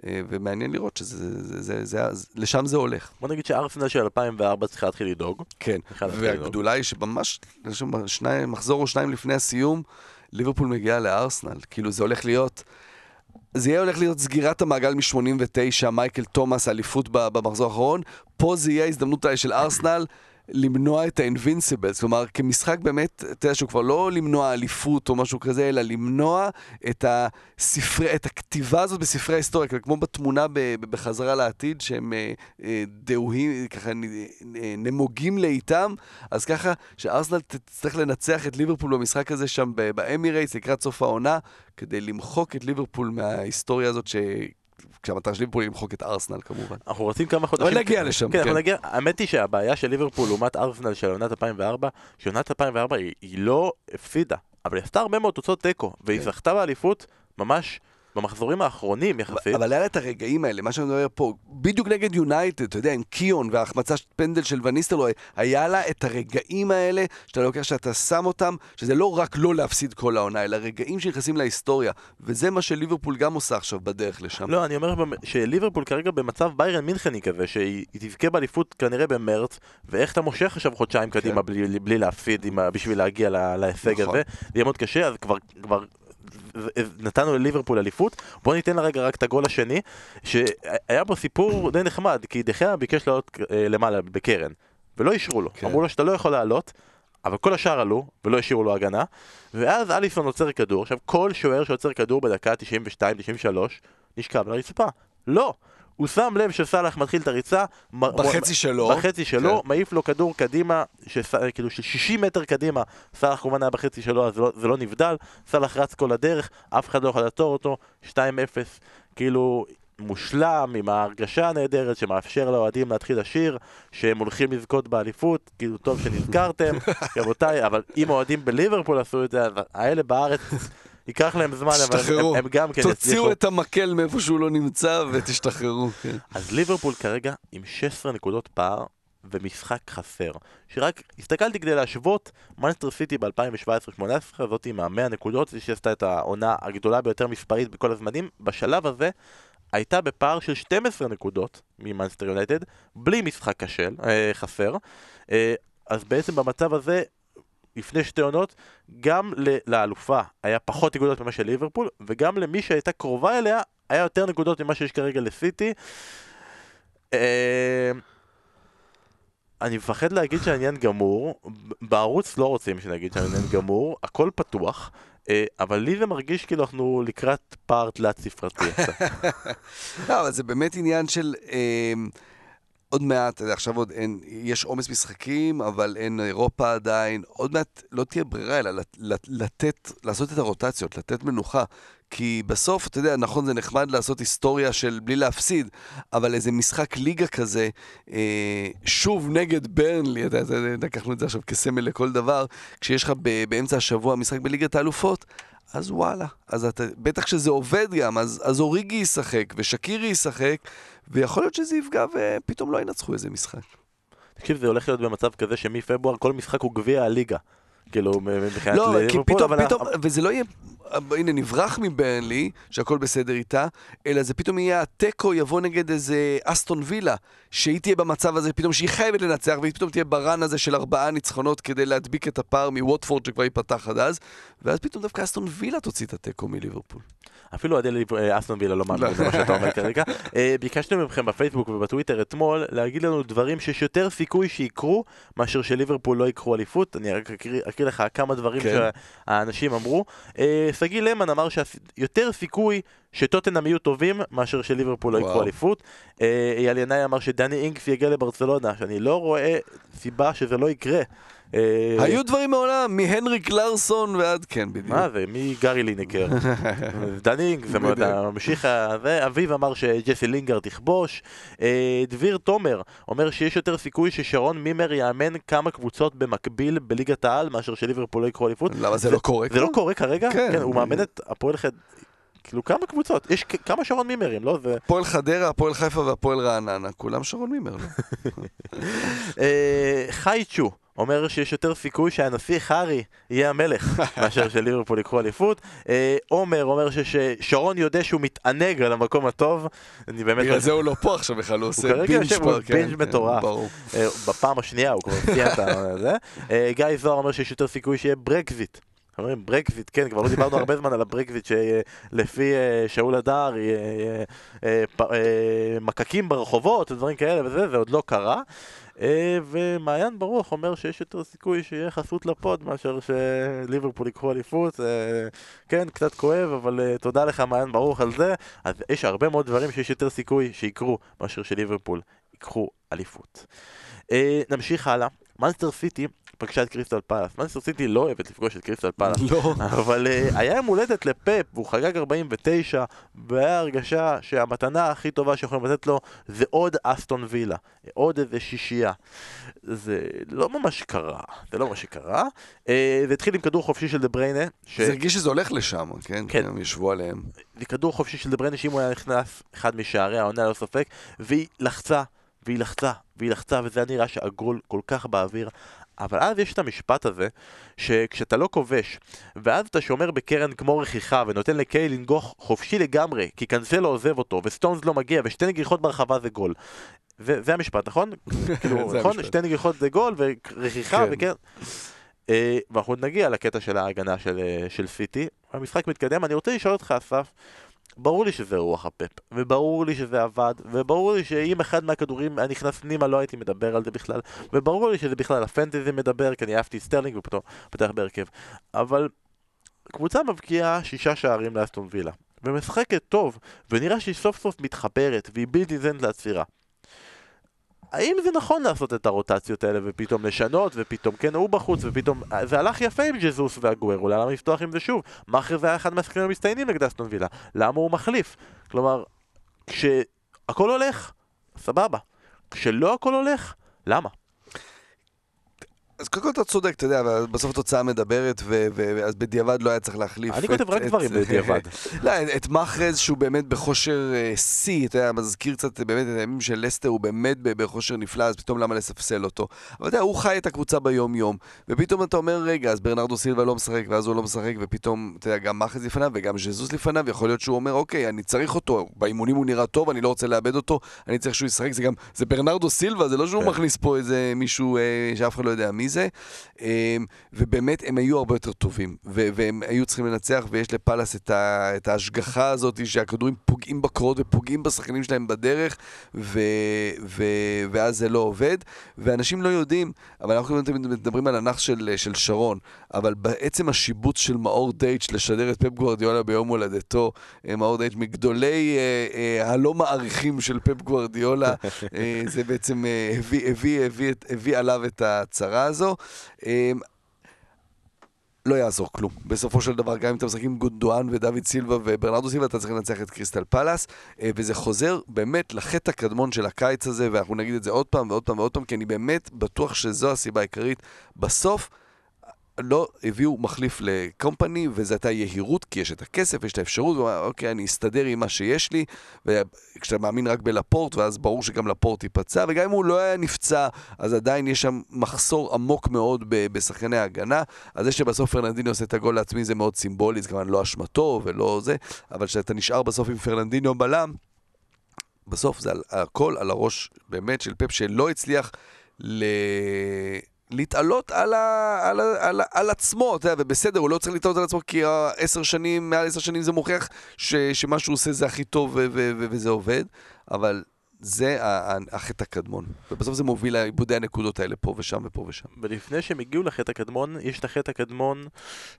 ומעניין לראות שזה, זה, זה, זה, זה, לשם זה הולך. בוא נגיד שארסנל של 2004 צריכה להתחיל לדאוג. כן, והגדולה היא שממש, שניים, מחזור או שניים לפני הסיום, ליברפול מגיעה לארסנל. כאילו זה הולך להיות, זה יהיה הולך להיות סגירת המעגל מ-89, מייקל תומאס, אליפות במחזור האחרון. פה זה יהיה ההזדמנות של ארסנל. למנוע את האינבינסיבלס, כלומר כמשחק באמת, אתה יודע שהוא כבר לא למנוע אליפות או משהו כזה, אלא למנוע את, הספרי, את הכתיבה הזאת בספרי ההיסטוריה, כמו בתמונה בחזרה לעתיד, שהם אה, אה, דהויים, ככה אה, נמוגים לאיתם, אז ככה שארסנל תצטרך לנצח את ליברפול במשחק הזה שם באמירייטס לקראת סוף העונה, כדי למחוק את ליברפול מההיסטוריה הזאת ש... כשהמטרה של ליברפול היא למחוק את ארסנל כמובן. אנחנו רצים כמה חודשים... אבל נגיע לשם, כן, אנחנו כן. נגיע... האמת היא שהבעיה של ליברפול לעומת ארסנל של עונת 2004, שעונת 2004 היא, היא לא הפסידה, אבל היא עשתה הרבה מאוד תוצאות תיקו, והיא כן. זכתה באליפות ממש במחזורים האחרונים יחסית. אבל היה את הרגעים האלה, מה שאני מדבר פה, בדיוק נגד יונייטד, אתה יודע, עם קיון וההחמצה של פנדל של וניסטלרוי, היה לה את הרגעים האלה, שאתה לוקח, שאתה שם אותם, שזה לא רק לא להפסיד כל העונה, אלא רגעים שנכנסים להיסטוריה, וזה מה שליברפול גם עושה עכשיו בדרך לשם. לא, אני אומר שליברפול כרגע במצב ביירן מינכני כזה, שהיא היא תזכה באליפות כנראה במרץ, ואיך אתה מושך עכשיו חודשיים קדימה בלי, בלי להפסיד בשביל להגיע לה- להישג כן. נכון. הזה, זה יהיה מאוד קשה, אז כבר, נתנו לליברפול אליפות, בוא ניתן לה רגע רק את הגול השני, שהיה בו סיפור די נחמד, כי דחיה ביקש לעלות אה, למעלה בקרן, ולא אישרו לו, כן. אמרו לו שאתה לא יכול לעלות. אבל כל השאר עלו, ולא השאירו לו הגנה, ואז אליסון עוצר כדור, עכשיו כל שוער שעוצר כדור בדקה 92-93, נשכב על הרצפה. לא! הוא שם לב שסאלח מתחיל את הריצה, מ- בחצי שלו. בחצי שלו, כן. מעיף לו כדור קדימה, שס... כאילו של 60 מטר קדימה, סאלח כמובן היה בחצי שלו, אז זה לא, זה לא נבדל, סאלח רץ כל הדרך, אף אחד לא יכול לעצור אותו, 2-0, כאילו מושלם, עם ההרגשה הנהדרת שמאפשר לאוהדים להתחיל לשיר, שהם הולכים לזכות באליפות, כאילו טוב שנזכרתם, רבותיי, אבל אם אוהדים בליברפול עשו את זה, האלה בארץ... ייקח להם זמן, אבל הם. הם, גם כן תוציאו את המקל מאיפה שהוא לא נמצא ותשתחררו. כן. אז ליברפול כרגע עם 16 נקודות פער ומשחק חסר. שרק הסתכלתי כדי להשוות, מנסטר סיטי ב-2017-2018, זאת עם ה-100 נקודות, זה שעשתה את העונה הגדולה ביותר מספרית בכל הזמנים, בשלב הזה הייתה בפער של 12 נקודות ממנסטר יונייטד, בלי משחק קשל, אה, חסר. אה, אז בעצם במצב הזה, לפני שתי עונות, גם לאלופה היה פחות נקודות ממה של ליברפול, וגם למי שהייתה קרובה אליה, היה יותר נקודות ממה שיש כרגע לסיטי. אה, אני מפחד להגיד שהעניין גמור, בערוץ לא רוצים שנגיד שהעניין גמור, הכל פתוח, אה, אבל לי זה מרגיש כאילו אנחנו לקראת פער תלת ספרתי. לא, אבל זה באמת עניין של... עוד מעט, עכשיו עוד אין, יש עומס משחקים, אבל אין אירופה עדיין. עוד מעט לא תהיה ברירה, אלא לת- לת- לתת, לעשות את הרוטציות, לתת מנוחה. כי בסוף, אתה יודע, נכון, זה נחמד לעשות היסטוריה של בלי להפסיד, אבל איזה משחק ליגה כזה, אה, שוב נגד ברנלי, אתה יודע, לקחנו את זה עכשיו כסמל לכל דבר, כשיש לך באמצע השבוע משחק בליגת האלופות, אז וואלה, אז אתה, בטח שזה עובד גם, אז, אז אוריגי ישחק ושקירי ישחק, ויכול להיות שזה יפגע ופתאום לא ינצחו איזה משחק. תקשיב, זה הולך להיות במצב כזה שמפברואר כל משחק הוא גביע הליגה. כאילו, מבחינת לא, כי פתאום, אבל- פתאום, וזה לא יהיה, הנה נברח מברנלי, שהכל בסדר איתה, אלא זה פתאום יהיה התיקו יבוא נגד איזה אסטון וילה, שהיא תהיה במצב הזה פתאום שהיא חייבת לנצח, והיא פתאום תהיה ברן הזה של ארבעה ניצחונות כדי להדביק את הפער מווטפורד שכבר ייפתח עד אז, ואז פתאום דווקא אסטון וילה תוציא את התיקו מליברפול. אפילו אוהדי אה, אסטון וילה לא מאמינים למה שאתה אומר כרגע. אה, ביקשנו מכם בפייסבוק ובטוויטר אתמול להגיד לנו דברים שיש יותר סיכוי שיקרו מאשר שליברפול לא ייקחו אליפות. אני רק אקריא לך כמה דברים כן. שהאנשים אמרו. אה, שגיא למן אמר שיותר סיכוי שטוטנאם יהיו טובים מאשר שליברפול לא וואו. אליפות. אייל ינאי אמר שדני אינקס יגיע לברצלונה, שאני לא רואה סיבה שזה לא יקרה. אה, היו דברים מעולם, מהנריק לארסון ועד כן, בדיוק. מה זה, מגארי לינקר. דנינג, בדיוק. הממשיך הזה. אביב אמר שג'סי לינגרד יכבוש. אה, דביר תומר אומר שיש יותר סיכוי ששרון מימר יאמן כמה קבוצות במקביל בליגת העל מאשר שליברפול לא יקחו אליפות. למה זה לא קורה? זה לא כבר? קורה כרגע? כן. כן, הוא מאמן את הפועל חד... כאילו כמה קבוצות? יש כמה שרון מימרים, לא? זה... הפועל חדרה, הפועל חיפה והפועל רעננה, כולם שרון מימר, לא? אה, חייצ'ו אומר שיש יותר סיכוי שהנסיך הארי יהיה המלך מאשר שליברפול ייקחו אליפות. אה, עומר אומר ששרון יודע שהוא מתענג על המקום הטוב. אני באמת... בגלל זה הוא לא פה עכשיו בכלל, הוא עושה כרגע בינג' פה, הוא כן, בינג' מטורף. אה, בפעם השנייה הוא כבר סיים את זה. אה, גיא זוהר אומר שיש יותר סיכוי שיהיה ברקזיט. אומרים ברקזיט, כן, כבר לא דיברנו הרבה זמן על הברקזיט שלפי שאול הדר מקקים ברחובות ודברים כאלה וזה, זה עוד לא קרה. אה, ומעיין ברוך אומר שיש יותר סיכוי שיהיה חסות לפוד מאשר שליברפול ייקחו אליפות. אה, כן, קצת כואב, אבל אה, תודה לך מעיין ברוך על זה. אז יש הרבה מאוד דברים שיש יותר סיכוי שיקרו מאשר שליברפול ייקחו אליפות. נמשיך הלאה. מנסטר סיטי פגשה את קריסטל פלאס. מנסטר סיטי לא אוהבת לפגוש את קריסטל פלאס. לא. אבל אה, היה יום הולדת לפפ, והוא חגג 49, והיה הרגשה שהמתנה הכי טובה שיכולים לתת לו זה עוד אסטון וילה, עוד איזה שישייה. זה לא ממש קרה, זה לא מה שקרה. אה, זה התחיל עם כדור חופשי של דה בריינה, ש... זה הרגיש שזה הולך לשם, כן? כן. הם ישבו עליהם. זה כדור חופשי של דה בריינה, שאם הוא היה נכנס אחד משערי העונה, לא ספק, והיא לחצה, והיא לחצה, והיא לחצה, וזה היה נראה שהגול כל כך באוויר. אבל אז יש את המשפט הזה, שכשאתה לא כובש, ואז אתה שומר בקרן כמו רכיחה, ונותן לקיי לנגוח חופשי לגמרי, כי קנסלו עוזב אותו, וסטונס לא מגיע, ושתי נגיחות ברחבה זה גול. זה, זה המשפט, נכון? כאילו, נכון? המשפט. שתי נגיחות זה גול, ורכיחה, כן. וכן. אה, ואנחנו עוד נגיע לקטע של ההגנה של, אה, של סיטי. המשחק מתקדם, אני רוצה לשאול אותך, אסף, ברור לי שזה רוח הפפ, וברור לי שזה עבד, וברור לי שאם אחד מהכדורים היה נכנס פנימה לא הייתי מדבר על זה בכלל, וברור לי שזה בכלל ה fantasy מדבר, כי אני אהבתי סטרלינג ופתאום פותח בהרכב. אבל קבוצה מבקיעה שישה שערים לאסטון וילה. ומשחקת טוב, ונראה שהיא סוף סוף מתחברת, והיא בלתי ניתנת לעצירה. האם זה נכון לעשות את הרוטציות האלה ופתאום לשנות ופתאום כן הוא בחוץ ופתאום זה הלך יפה עם ג'זוס ואגוארו למה לפתוח עם זה שוב? מאחרז היה אחד מהשחקנים המצטיינים נגד אסטון וילה למה הוא מחליף? כלומר כשהכל הולך סבבה כשלא הכל הולך למה? אז קודם כל אתה צודק, אתה יודע, אבל בסוף התוצאה מדברת, ואז בדיעבד לא היה צריך להחליף אני כותב רק דברים בדיעבד. לא, את מאחרז שהוא באמת בכושר אה, שיא, אתה יודע, מזכיר קצת באמת את הימים של לסטר, הוא באמת בכושר נפלא, אז פתאום למה לספסל אותו? אבל אתה יודע, הוא חי את הקבוצה ביום-יום, ופתאום אתה אומר, רגע, אז ברנרדו סילבה לא משחק, ואז הוא לא משחק, ופתאום, אתה יודע, גם מאחרז לפניו וגם ז'זוס לפניו, יכול להיות שהוא אומר, אוקיי, אני צריך אותו, באימונים הוא נראה טוב, אני לא רוצה לאבד אותו, אני צריך שהוא ישחק, זה גם, זה ברנרדו סילבה, זה לא שהוא כן. מכניס פה איזה מישהו אה, שאף אחד לא יודע מי זה. אמ, ובאמת הם היו הרבה יותר טובים, והם היו צריכים לנצח, ויש לפאלאס את, את ההשגחה הזאת שהכדורים פוגעים בקורות ופוגעים בשחקנים שלהם בדרך, ו- ו- ואז זה לא עובד. ואנשים לא יודעים, אבל אנחנו מדברים על הנח של, של שרון, אבל בעצם השיבוץ של מאור דייץ' לשדר את פפ גוורדיולה ביום הולדתו, אה, מאור דייץ' מגדולי אה, אה, הלא מעריכים של פפ גוורדיולה, אה, זה בעצם אה, הביא, הביא, הביא, הביא, הביא עליו את הצרה הזו. אמ, לא יעזור כלום. בסופו של דבר, גם אם אתה משחק עם גונדואן ודוד סילבה וברנרדו סילבה, אתה צריך לנצח את קריסטל פלאס, אה, וזה חוזר באמת לחטא הקדמון של הקיץ הזה, ואנחנו נגיד את זה עוד פעם ועוד פעם ועוד פעם, כי אני באמת בטוח שזו הסיבה העיקרית. בסוף, לא הביאו מחליף לקומפני, וזו הייתה יהירות, כי יש את הכסף, יש את האפשרות, ואומר, אוקיי, אני אסתדר עם מה שיש לי, וכשאתה מאמין רק בלפורט, ואז ברור שגם לפורט ייפצע, וגם אם הוא לא היה נפצע, אז עדיין יש שם מחסור עמוק מאוד בשחקני ההגנה, אז זה שבסוף פרננדיני עושה את הגול לעצמי זה מאוד סימבולי, זה כמובן לא אשמתו ולא זה, אבל כשאתה נשאר בסוף עם פרננדיני או בלם, בסוף זה על, הכל על הראש באמת של פפ שלא הצליח ל... להתעלות על, ה, על, ה, על, ה, על עצמו, אתה יודע, ובסדר, הוא לא צריך להתעלות על עצמו כי עשר שנים, מעל עשר שנים זה מוכיח ש, שמה שהוא עושה זה הכי טוב ו, ו, ו, וזה עובד, אבל זה החטא הקדמון, ובסוף זה מוביל לעיבודי הנקודות האלה פה ושם ופה ושם. ולפני שהם הגיעו לחטא הקדמון, יש את החטא הקדמון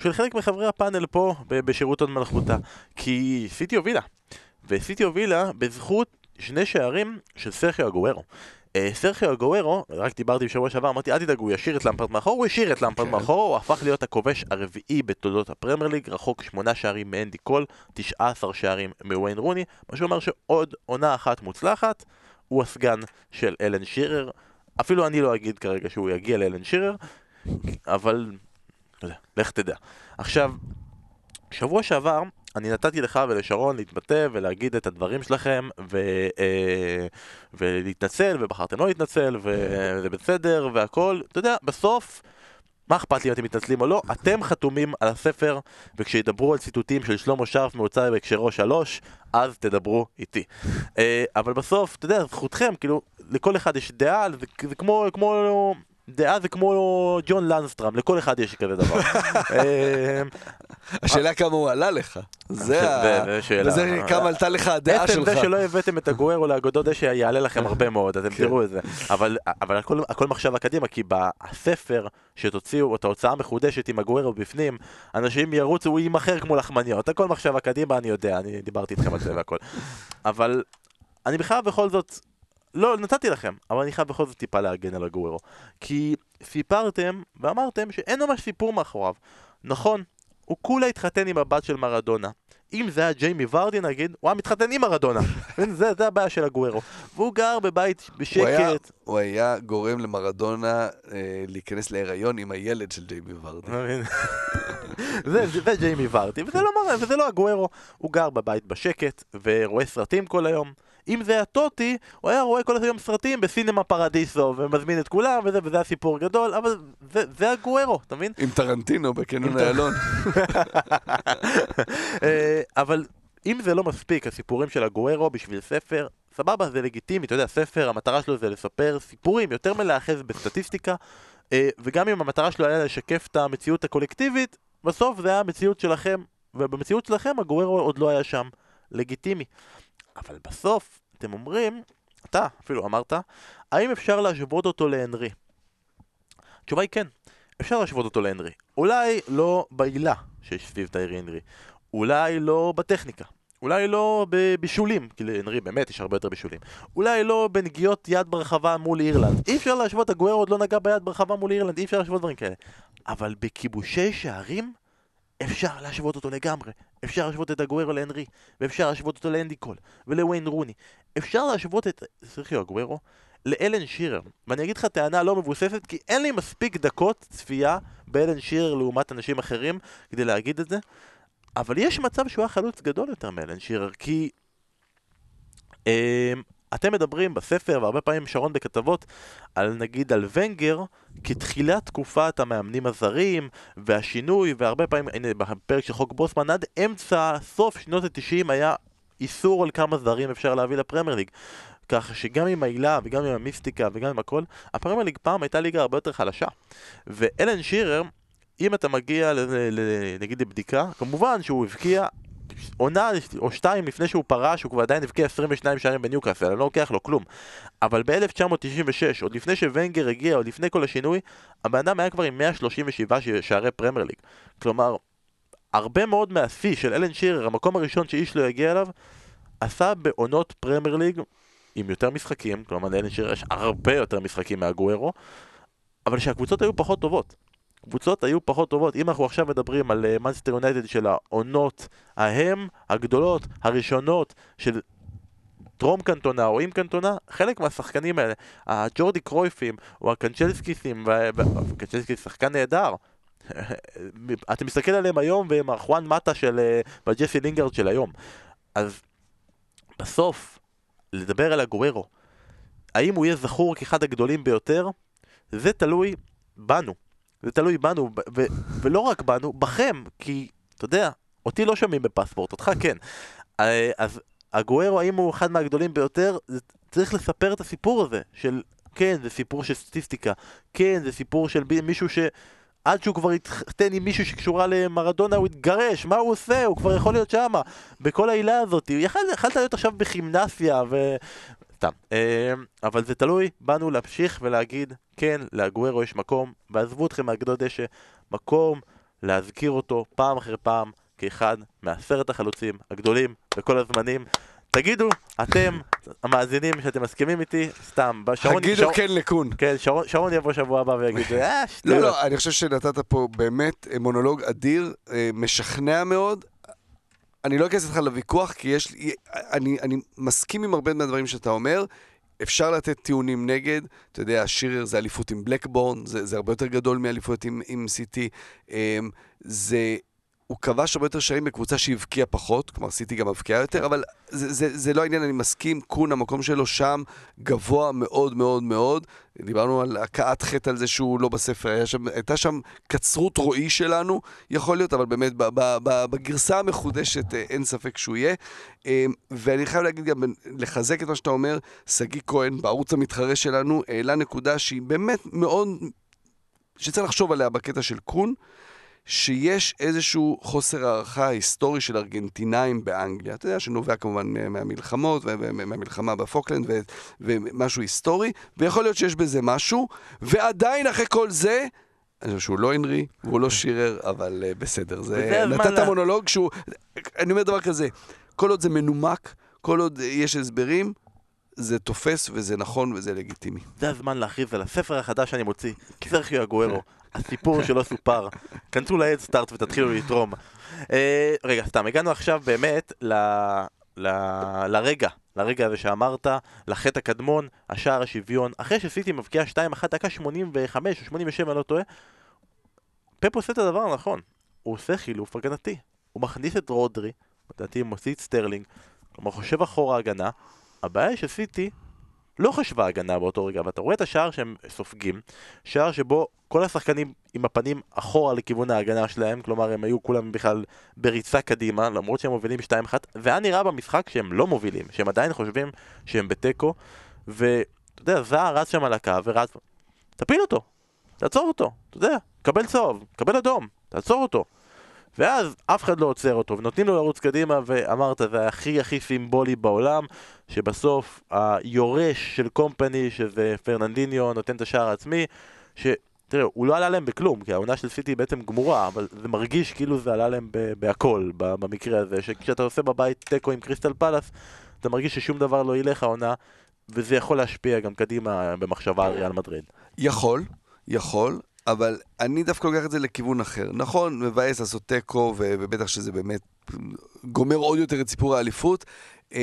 של חלק מחברי הפאנל פה בשירות עוד מלכותה, כי סיטי הובילה, וסיטי הובילה בזכות שני שערים של סרחיו אגוארו. אה, סרחיו אגוארו, רק דיברתי בשבוע שעבר, אמרתי אל תדאגו, הוא ישאיר את למפרד מאחור, הוא השאיר את למפרד כן. מאחור, הוא הפך להיות הכובש הרביעי בתולדות הפרמייר ליג, רחוק שמונה שערים מאנדי קול, 19 שערים מוויין רוני, מה שאומר שעוד עונה אחת מוצלחת, הוא הסגן של אלן שירר, אפילו אני לא אגיד כרגע שהוא יגיע לאלן שירר, אבל, לא יודע, לך תדע. עכשיו, שבוע שעבר אני נתתי לך ולשרון להתבטא ולהגיד את הדברים שלכם ו, אה, ולהתנצל, ובחרתם לא להתנצל, וזה בסדר והכל, אתה יודע, בסוף, מה אכפת לי אם אתם מתנצלים או לא? אתם חתומים על הספר, וכשידברו על ציטוטים של שלמה שרף מהוצא בהקשרו שלוש, אז תדברו איתי. אה, אבל בסוף, אתה יודע, זכותכם, כאילו, לכל אחד יש דעה, זה, זה כמו, כמו דעה זה כמו ג'ון לנסטראם, לכל אחד יש כזה דבר. אמ, השאלה כמה הוא עלה לך. זה ה... וזה כמה עלתה לך הדעה שלך. עצם זה שלא הבאתם את הגוארו לאגודות דשא יעלה לכם הרבה מאוד, אתם כן. תראו את זה. אבל הכל מחשבה קדימה, כי בספר שתוציאו את ההוצאה המחודשת עם הגוארו בפנים, אנשים ירוצו, הוא יימכר כמו לחמניות. הכל מחשבה קדימה, אני יודע, אני דיברתי איתכם על זה והכל. אבל אני בכלל בכל זאת... לא, נתתי לכם, אבל אני חייב בכל זאת טיפה להגן על הגוורו. כי סיפרתם ואמרתם שאין ממש סיפור מאחוריו. נכון, הוא כולה התחתן עם הבת של מרדונה. אם זה היה ג'יימי ורדי נגיד, הוא היה מתחתן עם מרדונה. זה, זה הבעיה של הגוורו. והוא גר בבית בשקט. הוא היה, הוא היה גורם למרדונה אה, להיכנס להיריון עם הילד של ג'יימי ורדי. זה, זה, זה ג'יימי ורדי, וזה לא, וזה לא הגוורו. הוא גר בבית בשקט, ורואה סרטים כל היום. אם זה היה טוטי, הוא היה רואה כל היום סרטים בסינמה פרדיסו, ומזמין את כולם, וזה, וזה הסיפור גדול, אבל זה, זה הגוארו, אתה מבין? עם טרנטינו בקניון איילון. אה, אבל אם זה לא מספיק, הסיפורים של הגוארו בשביל ספר, סבבה, זה לגיטימי, אתה יודע, ספר, המטרה שלו זה לספר סיפורים, יותר מלהאחז בסטטיסטיקה, אה, וגם אם המטרה שלו היה לשקף את המציאות הקולקטיבית, בסוף זה היה המציאות שלכם, ובמציאות שלכם הגוארו עוד לא היה שם. לגיטימי. אבל בסוף, אתם אומרים, אתה אפילו אמרת, האם אפשר להשוות אותו להנרי? התשובה היא כן, אפשר להשוות אותו להנרי. אולי לא בעילה שיש סביב טיירי הנרי, אולי לא בטכניקה, אולי לא בבישולים, כי להנרי באמת יש הרבה יותר בישולים. אולי לא בנגיעות יד ברחבה מול אירלנד. אי אפשר להשוות, הגוורו עוד לא נגע ביד ברחבה מול אירלנד, אי אפשר להשוות דברים כאלה. אבל בכיבושי שערים, אפשר להשוות אותו לגמרי. אפשר להשוות את הגוורו להנרי, ואפשר להשוות אותו לאנדי קול, ולוויין רוני. אפשר להשוות את סרחיו הגוורו לאלן שירר. ואני אגיד לך טענה לא מבוססת, כי אין לי מספיק דקות צפייה באלן שירר לעומת אנשים אחרים כדי להגיד את זה. אבל יש מצב שהוא היה חלוץ גדול יותר מאלן שירר, כי... אתם מדברים בספר, והרבה פעמים שרון בכתבות, על נגיד על ונגר, כתחילת תקופת המאמנים הזרים, והשינוי, והרבה פעמים, הנה בפרק של חוק בוסמן, עד אמצע, סוף שנות ה-90 היה איסור על כמה זרים אפשר להביא לפרמייר ליג. ככה שגם עם העילה וגם עם המיסטיקה וגם עם הכל, הפרמייר ליג פעם הייתה ליגה הרבה יותר חלשה. ואלן שירר, אם אתה מגיע נגיד לבדיקה, כמובן שהוא הבקיע עונה או שתיים לפני שהוא פרש, הוא כבר עדיין הבקיע 22 שערים בניוקאסל, אני לא לוקח לו כלום. אבל ב-1996, עוד לפני שוונגר הגיע, עוד לפני כל השינוי, הבן אדם היה כבר עם 137 שערי פרמייר ליג. כלומר, הרבה מאוד מהשיא של אלן שירר, המקום הראשון שאיש לא יגיע אליו, עשה בעונות פרמייר ליג עם יותר משחקים, כלומר לאלן שירר יש הרבה יותר משחקים מאגוארו, אבל שהקבוצות היו פחות טובות. קבוצות היו פחות טובות. אם אנחנו עכשיו מדברים על מנסטר אה, יונייטד של העונות ההם הגדולות, הראשונות של טרום קנטונה או עם קנטונה, חלק מהשחקנים האלה, הג'ורדי קרויפים או הקנצ'לסקיסים, וקנצ'לסקיס שחקן נהדר. אתה מסתכל עליהם היום והם החואן מטה של... בג'סי לינגרד של היום. אז בסוף, לדבר על הגוורו, האם הוא יהיה זכור כאחד הגדולים ביותר? זה תלוי בנו. זה תלוי בנו, ו- ולא רק בנו, בכם, כי, אתה יודע, אותי לא שומעים בפספורט, אותך כן. אה, אז הגוארו, האם הוא אחד מהגדולים ביותר, צריך לספר את הסיפור הזה, של כן, זה סיפור של סטטיסטיקה, כן, זה סיפור של מישהו ש... עד שהוא כבר התחתן עם מישהו שקשורה למרדונה, הוא התגרש, מה הוא עושה? הוא כבר יכול להיות שמה. בכל העילה הזאת. יכלת להיות עכשיו בכימנסיה, ו... סתם. אמ, אבל זה תלוי בנו להמשיך ולהגיד, כן, לאגוורו יש מקום, ועזבו אתכם מהגדות דשא, מקום להזכיר אותו פעם אחר פעם כאחד מעשרת החלוצים הגדולים בכל הזמנים. תגידו, אתם, המאזינים שאתם מסכימים איתי, סתם, שרון... תגידו שרון, כן לקון. כן, שרון, שרון יבוא שבוע הבא ויגיד, אה, שטויות. לא, לא, אני חושב שנתת פה באמת מונולוג אדיר, אה, משכנע מאוד. אני לא אכנס איתך לוויכוח, כי יש לי... אני, אני מסכים עם הרבה מהדברים שאתה אומר. אפשר לתת טיעונים נגד, אתה יודע, שירר זה אליפות עם בלקבורן, זה, זה הרבה יותר גדול מאליפות עם, עם סיטי. אמ, זה הוא כבש הרבה יותר שערים בקבוצה שהבקיעה פחות, כלומר סיטי גם הבקיעה יותר, אבל זה, זה, זה לא העניין, אני מסכים, קון, המקום שלו שם גבוה מאוד מאוד מאוד. דיברנו על הכאת חטא על זה שהוא לא בספר, שם, הייתה שם קצרות רועי שלנו, יכול להיות, אבל באמת ב, ב, ב, בגרסה המחודשת אה, אין ספק שהוא יהיה. אמ, ואני חייב להגיד גם, לחזק את מה שאתה אומר, שגיא כהן, בערוץ המתחרה שלנו, העלה נקודה שהיא באמת מאוד, שצריך לחשוב עליה בקטע של קון. שיש איזשהו חוסר הערכה היסטורי של ארגנטינאים באנגליה. אתה יודע, שנובע כמובן מהמלחמות, מהמלחמה בפוקלנד, ומשהו היסטורי, ויכול להיות שיש בזה משהו, ועדיין אחרי כל זה... אני חושב שהוא לא הנרי, והוא לא שירר, אבל אה, בסדר. זה... נתת מונולוג שהוא... אני אומר דבר כזה, כל עוד זה מנומק, כל עוד יש הסברים, זה תופס וזה נכון וזה לגיטימי. זה הזמן להכריז על הספר החדש שאני מוציא, סרחיו אגוארו. הסיפור שלא סופר. כנסו להדסטארט ותתחילו לתרום. אה, רגע, סתם, הגענו עכשיו באמת ל... ל... לרגע, לרגע הזה שאמרת, לחטא הקדמון, השער השוויון, אחרי שסיטי מבקיע 2-1, דקה 85 או 87, אני לא טועה, פפ עושה את הדבר הנכון, הוא עושה חילוף הגנתי, הוא מכניס את רודרי, לדעתי מוציא את סטרלינג, כלומר חושב אחורה הגנה, הבעיה היא שסיטי לא חשבה הגנה באותו רגע, ואתה רואה את השער שהם סופגים, שער שבו כל השחקנים עם הפנים אחורה לכיוון ההגנה שלהם, כלומר הם היו כולם בכלל בריצה קדימה, למרות שהם מובילים 2-1, והיה נראה במשחק שהם לא מובילים, שהם עדיין חושבים שהם בתיקו, ואתה יודע, זהר רץ שם על הקו ורץ, תפיל אותו, תעצור אותו, אתה יודע, קבל צהוב, קבל אדום, תעצור אותו. ואז אף אחד לא עוצר אותו, ונותנים לו לרוץ קדימה, ואמרת, זה הכי הכי סימבולי בעולם, שבסוף היורש של קומפני, שזה פרננדיניו, נותן את השער העצמי, ש... תראה, הוא לא עלה להם בכלום, כי העונה של סיטי בעצם גמורה, אבל זה מרגיש כאילו זה עלה להם בהכל, במקרה הזה, שכשאתה עושה בבית תיקו עם קריסטל פלאס, אתה מרגיש ששום דבר לא ילך העונה, וזה יכול להשפיע גם קדימה במחשבה על ריאל מדריד. יכול, יכול, אבל אני דווקא לוקח את זה לכיוון אחר. נכון, מבאס לעשות תיקו, ובטח שזה באמת גומר עוד יותר את סיפור האליפות, אמ,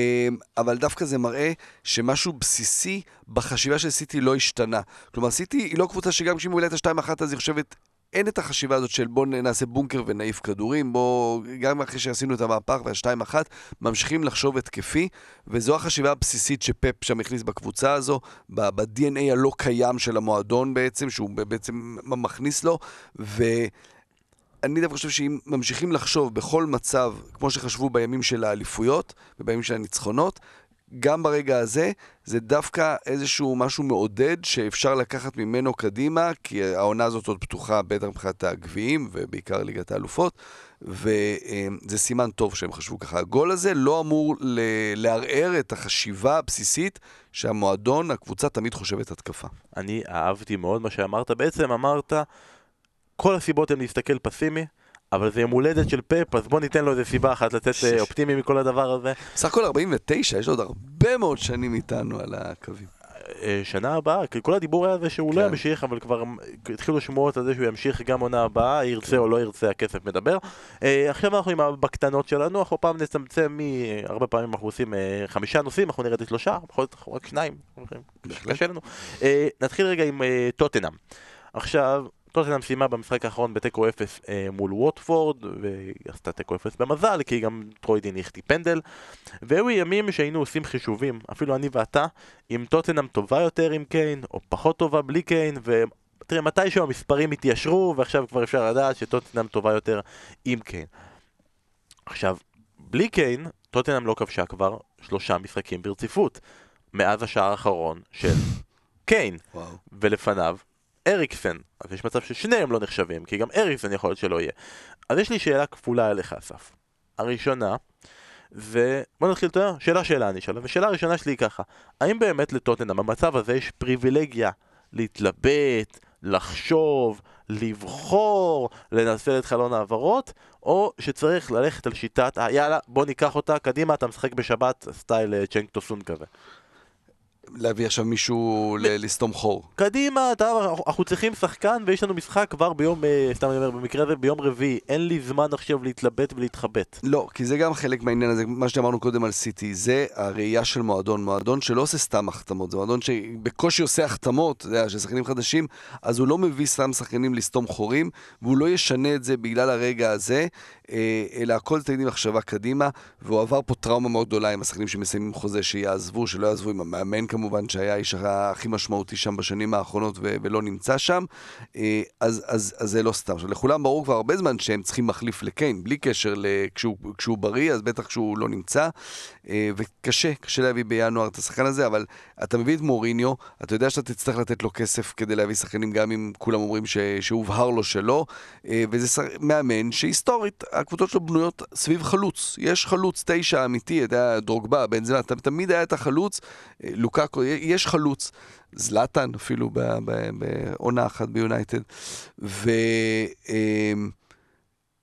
אבל דווקא זה מראה שמשהו בסיסי בחשיבה של סיטי לא השתנה. כלומר, סיטי היא לא קבוצה שגם כשהיא מובילה את ה-2-1 אז היא חושבת... אין את החשיבה הזאת של בוא נעשה בונקר ונעיף כדורים, בוא, גם אחרי שעשינו את המהפך והשתיים אחת, ממשיכים לחשוב התקפי, וזו החשיבה הבסיסית שפפ שם הכניס בקבוצה הזו, ב-DNA הלא קיים של המועדון בעצם, שהוא בעצם מכניס לו, ואני דווקא חושב שאם ממשיכים לחשוב בכל מצב, כמו שחשבו בימים של האליפויות ובימים של הניצחונות, גם ברגע הזה, זה דווקא איזשהו משהו מעודד שאפשר לקחת ממנו קדימה, כי העונה הזאת עוד פתוחה בטח מבחינת הגביעים, ובעיקר ליגת האלופות, וזה סימן טוב שהם חשבו ככה. הגול הזה לא אמור לערער את החשיבה הבסיסית שהמועדון, הקבוצה תמיד חושבת התקפה. אני אהבתי מאוד מה שאמרת, בעצם אמרת, כל הסיבות הן להסתכל פסימי, אבל זה יום הולדת של פאפ, אז בוא ניתן לו איזה סיבה אחת לצאת אה, אופטימי מכל הדבר הזה. בסך הכל 49, יש עוד הרבה מאוד שנים איתנו על הקווים. אה, שנה הבאה, כל הדיבור היה זה שהוא לא כן. ימשיך, אבל כבר התחילו שמועות על זה שהוא ימשיך גם עונה הבאה, ירצה או לא ירצה, הכסף מדבר. אה, עכשיו אנחנו עם הבקטנות שלנו, אנחנו פעם נצמצם מ... הרבה פעמים אנחנו עושים אה, חמישה נושאים, אנחנו נרד לשלושה, בכל זאת אנחנו רק שניים, קשה לנו. אה, נתחיל רגע עם אה, טוטנאם. עכשיו, טוטנאם סיימה במשחק האחרון בתיקו 0 אה, מול ווטפורד, והיא עשתה תיקו 0 במזל, כי גם טרוידין החטיא פנדל. והיו ימים שהיינו עושים חישובים, אפילו אני ואתה, אם טוטנאם טובה יותר עם קיין, או פחות טובה בלי קיין, ותראה, מתישהו המספרים התיישרו, ועכשיו כבר אפשר לדעת שטוטנאם טובה יותר עם קיין. עכשיו, בלי קיין, טוטנאם לא כבשה כבר שלושה משחקים ברציפות, מאז השער האחרון של קיין, וואו. ולפניו אריקסן, אז יש מצב ששניהם לא נחשבים, כי גם אריקסן יכול להיות שלא יהיה. אז יש לי שאלה כפולה אליך, אסף. הראשונה, זה... בוא נתחיל, אתה יודע, שאלה שאלה אני אשאל, ושאלה הראשונה שלי היא ככה, האם באמת לטוטנאם במצב הזה יש פריבילגיה להתלבט, לחשוב, לבחור, לנצל את חלון העברות, או שצריך ללכת על שיטת, אה, יאללה, בוא ניקח אותה, קדימה, אתה משחק בשבת, סטייל אה, צ'נק טוסון כזה. להביא עכשיו מישהו לסתום חור. קדימה, אתה, אנחנו צריכים שחקן ויש לנו משחק כבר ביום, אה, סתם אני אומר, במקרה הזה ביום רביעי, אין לי זמן עכשיו להתלבט ולהתחבט. לא, כי זה גם חלק מהעניין הזה, מה שאמרנו קודם על סיטי, זה הראייה של מועדון, מועדון שלא עושה סתם החתמות, זה מועדון שבקושי עושה החתמות, של שחקנים חדשים, אז הוא לא מביא סתם שחקנים לסתום חורים, והוא לא ישנה את זה בגלל הרגע הזה, אה, אלא הכל תמיד עם מחשבה קדימה, והוא עבר פה טראומה מאוד גדולה עם השחקנים שמסיימים חוזה, שיעזבו, שלא יעזבו, עם המאמן כמובן, שהיה האיש הכי משמעותי שם בשנים האחרונות ו- ולא נמצא שם, אה, אז, אז, אז זה לא סתם. עכשיו, לכולם ברור כבר הרבה זמן שהם צריכים מחליף לקיין, בלי קשר לכשהוא כשהוא בריא, אז בטח כשהוא לא נמצא, אה, וקשה, קשה להביא בינואר את השחקן הזה, אבל אתה מביא את מוריניו, אתה יודע שאתה תצטרך לתת לו כסף כדי להביא שחקנים, גם אם כולם אומרים ש- שהובהר לו שלא, אה, וזה שר... מאמן שהיסטורית, הקבוצות שלו בנויות סביב חלוץ. יש חלוץ תשע אמיתי, אתה יודע, דרוגבה, בנזמה, תמיד היה את החלוץ, אה, לוקאקו, יש חלוץ. זלאטן אפילו בעונה אחת ביונייטד. והם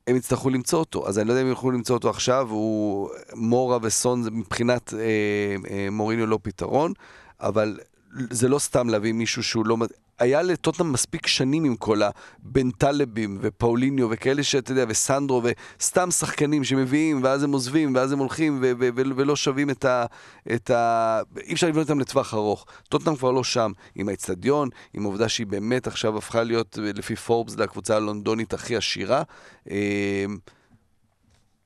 יצטרכו למצוא אותו, אז אני לא יודע אם יוכלו למצוא אותו עכשיו, הוא מורה וסון מבחינת אה, אה, מוריניו לא פתרון, אבל זה לא סתם להביא מישהו שהוא לא... היה לטוטנאם מספיק שנים עם כל הבן טלבים ופאוליניו וכאלה שאתה יודע, וסנדרו וסתם שחקנים שמביאים ואז הם עוזבים ואז הם הולכים ו- ו- ו- ולא שווים את ה... את ה... אי אפשר לבנות אותם לטווח ארוך. טוטנאם כבר לא שם, עם האצטדיון, עם העובדה שהיא באמת עכשיו הפכה להיות, לפי פורבס, לקבוצה הלונדונית הכי עשירה. אה,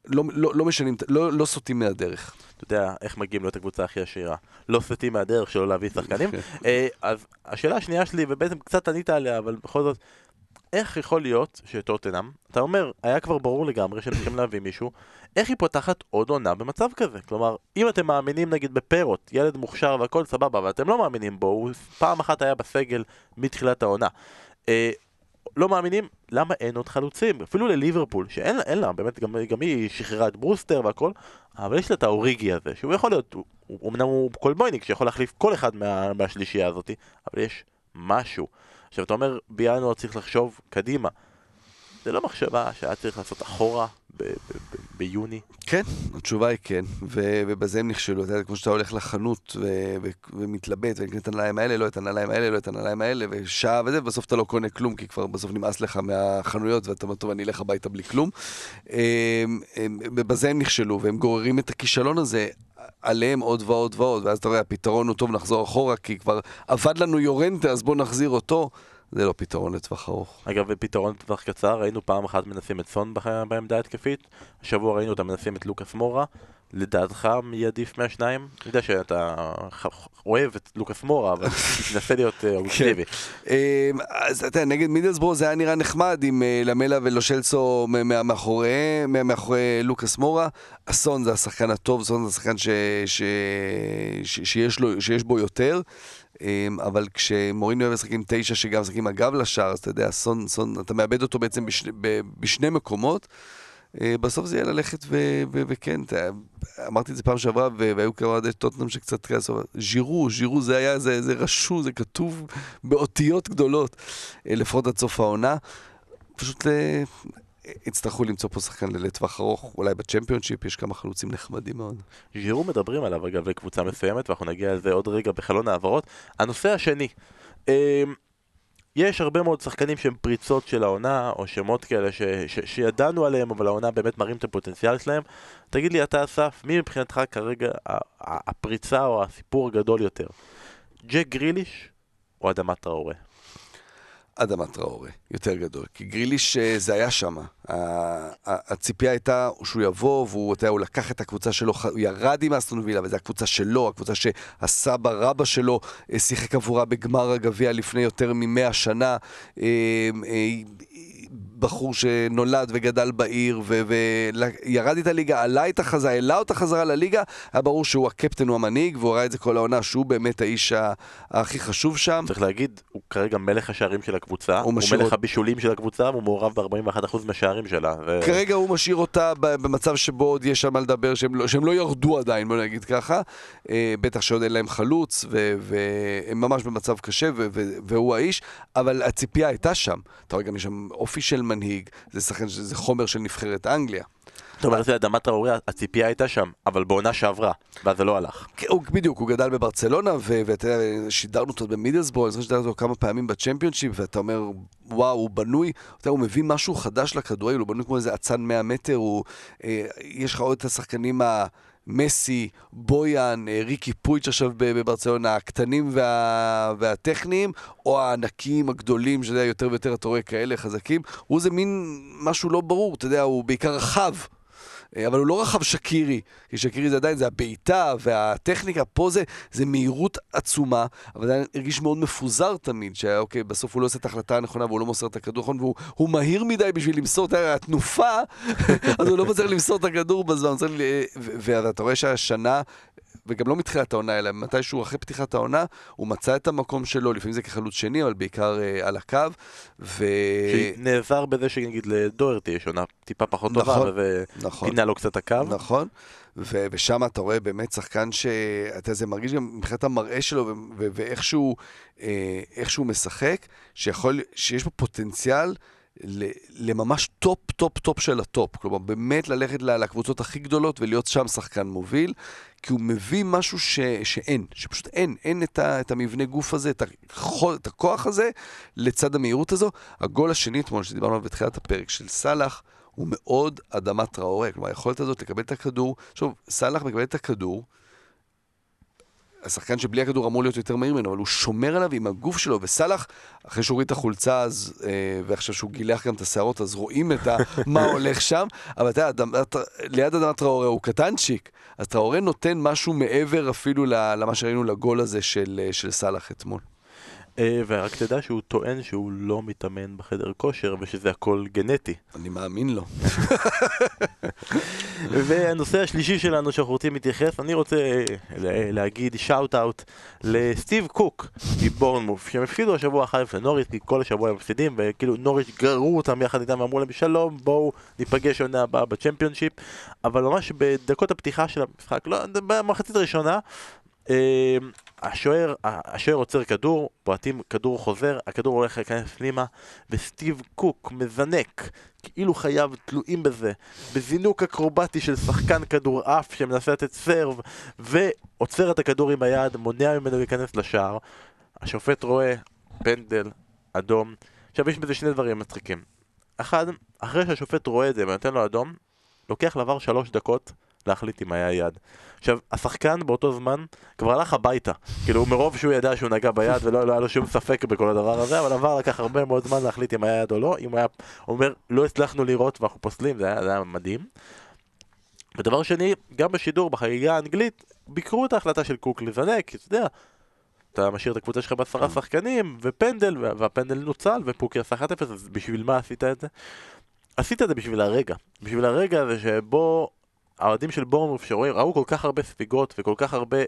לא, לא, לא משנים, לא, לא סוטים מהדרך. אתה יודע איך מגיעים להיות הקבוצה הכי עשירה. לא סטים מהדרך שלא להביא שחקנים. אה, אז השאלה השנייה שלי, ובעצם קצת ענית עליה, אבל בכל זאת, איך יכול להיות שטוטנאם, אתה אומר, היה כבר ברור לגמרי שהם צריכים להביא מישהו, איך היא פותחת עוד עונה במצב כזה? כלומר, אם אתם מאמינים נגיד בפרוט, ילד מוכשר והכל סבבה, אבל אתם לא מאמינים בו, הוא פעם אחת היה בסגל מתחילת העונה. לא מאמינים, למה אין עוד חלוצים? אפילו לליברפול, שאין אין לה, באמת, גם, גם היא שחררה את ברוסטר והכל, אבל יש לה את האוריגי הזה, שהוא יכול להיות, הוא, אמנם הוא קולבויניק, שיכול להחליף כל אחד מה, מהשלישייה הזאת, אבל יש משהו. עכשיו אתה אומר, בינואר צריך לחשוב קדימה. זה לא מחשבה שהיה צריך לעשות אחורה ביוני. כן, התשובה היא כן, ובזה הם נכשלו. אתה יודע, כמו שאתה הולך לחנות ומתלבט, ואני את הנעליים האלה, לא את הנעליים האלה, לא את הנעליים האלה, ושעה וזה, ובסוף אתה לא קונה כלום, כי כבר בסוף נמאס לך מהחנויות, ואתה אומר, טוב, אני אלך הביתה בלי כלום. ובזה הם נכשלו, והם גוררים את הכישלון הזה. עליהם עוד ועוד ועוד, ואז אתה רואה, הפתרון הוא טוב, נחזור אחורה, כי כבר אבד לנו יורנטה, אז בואו נחזיר אותו. זה לא פתרון לטווח ארוך. אגב, בפתרון לטווח קצר, ראינו פעם אחת מנסים את סון בעמדה התקפית, השבוע ראינו אותם מנסים את לוקאס מורה. לדעתך מי עדיף מהשניים? אני יודע שאתה אוהב את לוקאס מורה, אבל תנסה להיות אה, אובייקטיבי. אמ, אז אתה יודע, נגד מידלסבורו זה היה נראה נחמד עם אה, למלה ולושלסו מאחורי לוקאס מורה. אסון זה השחקן הטוב, אסון זה השחקן שיש בו יותר. אמ, אבל כשמוריני אוהב לשחק עם תשע שגם משחק עם הגב לשער, אז אתה יודע, אסון, אסון, אתה מאבד אותו בעצם בשני, בשני מקומות. אה, בסוף זה יהיה ללכת ו- ו- וכן, אתה- אמרתי את זה פעם שעברה, והיו כמה אוהדי טוטנאם שקצת כעסו, ז'ירו, ז'ירו זה היה, זה, זה רשום, זה כתוב באותיות גדולות, אה, לפחות עד סוף העונה. פשוט אה, יצטרכו למצוא פה שחקן לטווח ארוך, אולי בצ'מפיונשיפ יש כמה חלוצים נחמדים מאוד. ז'ירו מדברים עליו אגב לקבוצה מסוימת, ואנחנו נגיע לזה עוד רגע בחלון העברות. הנושא השני, אמ, יש הרבה מאוד שחקנים שהם פריצות של העונה, או שמות כאלה ש, ש, שידענו עליהם, אבל העונה באמת מראים את הפוטנציאל שלהם. תגיד לי אתה אסף, מי מבחינתך כרגע הפריצה או הסיפור הגדול יותר? ג'ק גריליש או אדמת טראורי? אדמה טראורי, יותר גדול. כי גריליש אה, זה היה שם. הציפייה הייתה שהוא יבוא, והוא אתה הוא לקח את הקבוצה שלו, הוא ירד עם אסטון וילה, וזו הקבוצה שלו, הקבוצה שהסבא רבא שלו אה, שיחק עבורה בגמר הגביע לפני יותר ממאה שנה. בחור שנולד וגדל בעיר וירד איתה ליגה, עלה איתה חזרה, העלה אותה חזרה לליגה, היה ברור שהוא הקפטן, הוא המנהיג, והוא ראה את זה כל העונה, שהוא באמת האיש הכי חשוב שם. צריך להגיד, הוא כרגע מלך השערים של הקבוצה, הוא הוא, מלך הבישולים של הקבוצה, והוא מעורב ב-41% מהשערים שלה. ו... כרגע הוא משאיר אותה במצב שבו עוד יש שם מה לדבר, שהם לא, שהם לא ירדו עדיין, בוא נגיד ככה. אה, בטח שעוד אין להם חלוץ, והם ממש במצב קשה, והוא האיש, אבל הציפייה הייתה שם. אתה רואה גם יש שם אופי של מנהיג, זה שחקן, זה חומר של נבחרת אנגליה. זאת אומרת, אדמת טראורי, הציפייה הייתה שם, אבל בעונה שעברה, ואז זה לא הלך. כן, הוא, בדיוק, הוא גדל בברצלונה, ואתה יודע, שידרנו אותו במידלסבורו, אני זוכר ששידרנו אותו כמה פעמים בצ'מפיונשיפ, ואתה אומר, וואו, הוא בנוי, אתה יודע, הוא מביא משהו חדש לכדורגל, הוא בנוי כמו איזה אצן 100 מטר, הוא, אה, יש לך עוד את השחקנים ה... מסי, בויאן, אה, ריקי פויץ' עכשיו בברצלונה, הקטנים וה... והטכניים, או הענקים הגדולים, שאתה יודע, יותר ויותר אתה רואה כאלה חזקים, הוא זה מין משהו לא ברור, אתה יודע, הוא בעיקר רחב. אה, אבל הוא לא רחב שקירי, כי שקירי זה עדיין, זה הבעיטה והטכניקה, פה זה, זה מהירות עצומה, אבל זה הרגיש מאוד מפוזר תמיד, שאוקיי, בסוף הוא לא עושה את ההחלטה הנכונה והוא לא מוסר את הכדור נכון, והוא הוא מהיר מדי בשביל למסור את התנופה, אז הוא לא מצליח למסור את הכדור בזמן, ו- ואתה רואה שהשנה... וגם לא מתחילת העונה, אלא מתישהו אחרי פתיחת העונה, הוא מצא את המקום שלו, לפעמים זה כחלוץ שני, אבל בעיקר אה, על הקו, ו... שנעזר בזה שנגיד לדוורטי יש עונה טיפה פחות טובה, נכון, וזה נכון. לו קצת הקו. נכון, ו- ושם אתה רואה באמת שחקן שאתה זה מרגיש גם מבחינת המראה שלו ו- ואיך שהוא, אה, משחק, שיכול, שיש בו פוטנציאל ל- לממש top top top של ה top. כלומר, באמת ללכת לקבוצות הכי גדולות ולהיות שם שחקן מוביל, כי הוא מביא משהו ש- שאין, שפשוט אין, אין את, ה- את המבנה גוף הזה, את, הכוח, את הכוח הזה לצד המהירות הזו. הגול השני אתמול, שדיברנו עליו בתחילת הפרק, של סאלח, הוא מאוד אדמת טראורי, כלומר היכולת הזאת לקבל את הכדור, שוב, סאלח מקבל את הכדור, השחקן שבלי הכדור אמור להיות יותר מהיר ממנו, אבל הוא שומר עליו עם הגוף שלו, וסאלח, אחרי שהוא הוריד את החולצה אז, אה, ועכשיו שהוא גילח גם את השערות, אז רואים את ה, מה הולך שם, אבל אתה יודע, ליד אדמת טראורי הוא קטנצ'יק, אז טראורי נותן משהו מעבר אפילו למה שראינו לגול הזה של, אה, של סאלח אתמול. אה, ורק תדע שהוא טוען שהוא לא מתאמן בחדר כושר ושזה הכל גנטי. אני מאמין לו. והנושא השלישי שלנו שאנחנו רוצים להתייחס, אני רוצה אה, לה- להגיד שאוט אאוט לסטיב קוק מבורנמוף, שהם הפסידו השבוע 1 לנוריץ', כי כל השבוע הם מפסידים, וכאילו נוריץ' גררו אותם יחד איתם ואמרו להם שלום, בואו ניפגש עונה הבאה בצ'מפיונשיפ, אבל ממש בדקות הפתיחה של המשחק, לא, במחצית הראשונה, אה, השוער, השוער עוצר כדור, בועטים כדור חוזר, הכדור הולך להיכנס פנימה, וסטיב קוק מזנק, כאילו חייו תלויים בזה, בזינוק אקרובטי של שחקן כדורעף שמנסה לתת סרב, ועוצר את הכדור עם היד, מונע ממנו להיכנס לשער. השופט רואה פנדל, אדום. עכשיו יש בזה שני דברים מצחיקים. אחד, אחרי שהשופט רואה את זה ונותן לו אדום, לוקח לעבר שלוש דקות להחליט אם היה יד. עכשיו, השחקן באותו זמן כבר הלך הביתה. כאילו, מרוב שהוא ידע שהוא נגע ביד ולא לא היה לו שום ספק בכל הדבר הזה, אבל עבר לקח הרבה מאוד זמן להחליט אם היה יד או לא. אם הוא היה אומר, לא הצלחנו לראות ואנחנו פוסלים, זה היה, זה היה מדהים. ודבר שני, גם בשידור, בחגיגה האנגלית, ביקרו את ההחלטה של קוק לזנק, אתה יודע, אתה משאיר את הקבוצה שלך בעשרה שחקנים, ופנדל, והפנדל נוצל, ופוקי עשה 1-0, אז בשביל מה עשית את זה? עשית את זה בשביל הרגע. בשביל הרגע הזה שבו האוהדים של בורנמוף שרואים, ראו כל כך הרבה ספיגות וכל כך הרבה...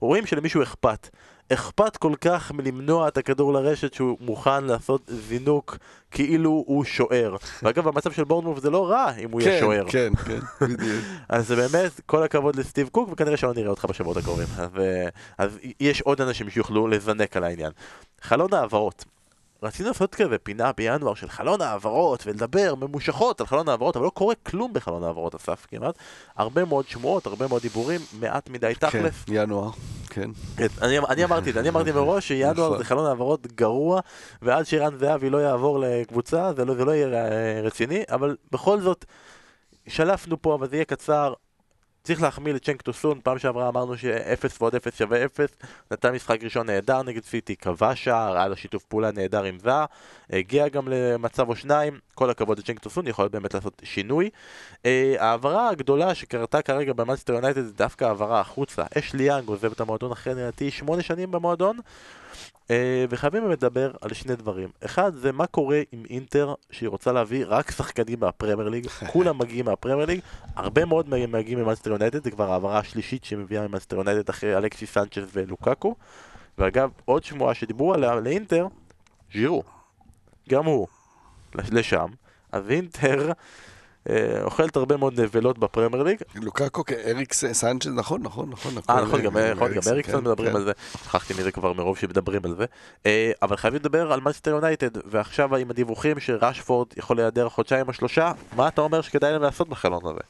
רואים שלמישהו אכפת. אכפת כל כך מלמנוע את הכדור לרשת שהוא מוכן לעשות זינוק כאילו הוא שוער. ואגב, במצב של בורנמוף זה לא רע אם הוא יהיה שוער. כן, כן, כן, בדיוק. אז באמת, כל הכבוד לסטיב קוק, וכנראה שלא נראה אותך בשבועות הקרובים. אז, אה, אז יש עוד אנשים שיוכלו לזנק על העניין. חלון העברות. רצינו לעשות כזה פינה בינואר של חלון העברות ולדבר ממושכות על חלון העברות, אבל לא קורה כלום בחלון העברות אסף כמעט. הרבה מאוד שמועות, הרבה מאוד דיבורים, מעט מדי תכלס. כן, ינואר, כן. כן, אני, אני אמרתי את זה, אני אמרתי מראש שינואר נכון. זה חלון העברות גרוע, ועד שרן זהבי לא יעבור לקבוצה, זה לא, זה לא יהיה אה, רציני, אבל בכל זאת, שלפנו פה, אבל זה יהיה קצר. צריך להחמיא לצ'נק טוסון, פעם שעברה אמרנו שאפס ועוד אפס שווה אפס, נתן משחק ראשון נהדר נגד סיטי, כבש שער, היה לו שיתוף פעולה נהדר עם זר, הגיע גם למצב או שניים, כל הכבוד לצ'נק טוסון, יכול להיות באמת לעשות שינוי. אה, ההעברה הגדולה שקרתה כרגע במאנסטר יונייטד זה דווקא העברה החוצה. אשלי יאנג עוזב את המועדון אחרי נראה לי שמונה שנים במועדון, וחייבים באמת לדבר על שני דברים. אחד, זה מה קורה עם אינטר שהיא רוצה להביא רק שחקנים מהפרמייר ליג, כולם מגיעים מהפרמייר ליג, הרבה מאוד מגיעים ממאנסטר יונייטד, זה כבר העברה השלישית שהיא מביאה ממאנסטר יונייטד אחרי אלכסיס סנצ'ס ולוקאקו. ואגב, עוד שמועה שדיברו עליה לאינטר, ז'ירו. גם הוא לשם. אז אינטר אה, אוכלת הרבה מאוד נבלות בפרמייר ליג. לוקקו, אריק סנצ'ז, נכון, נכון, נכון. אה, נכון, גם אה, נכון, אריקסון כן, מדברים כן. על זה. שכחתי מזה כבר מרוב שמדברים על זה. אה, אבל חייבים לדבר על מנסטר יונייטד, ועכשיו עם הדיווחים שרשפורד יכול להיעדר חודשיים או שלושה, מה אתה אומר שכדאי להם לעשות בחלון הזה?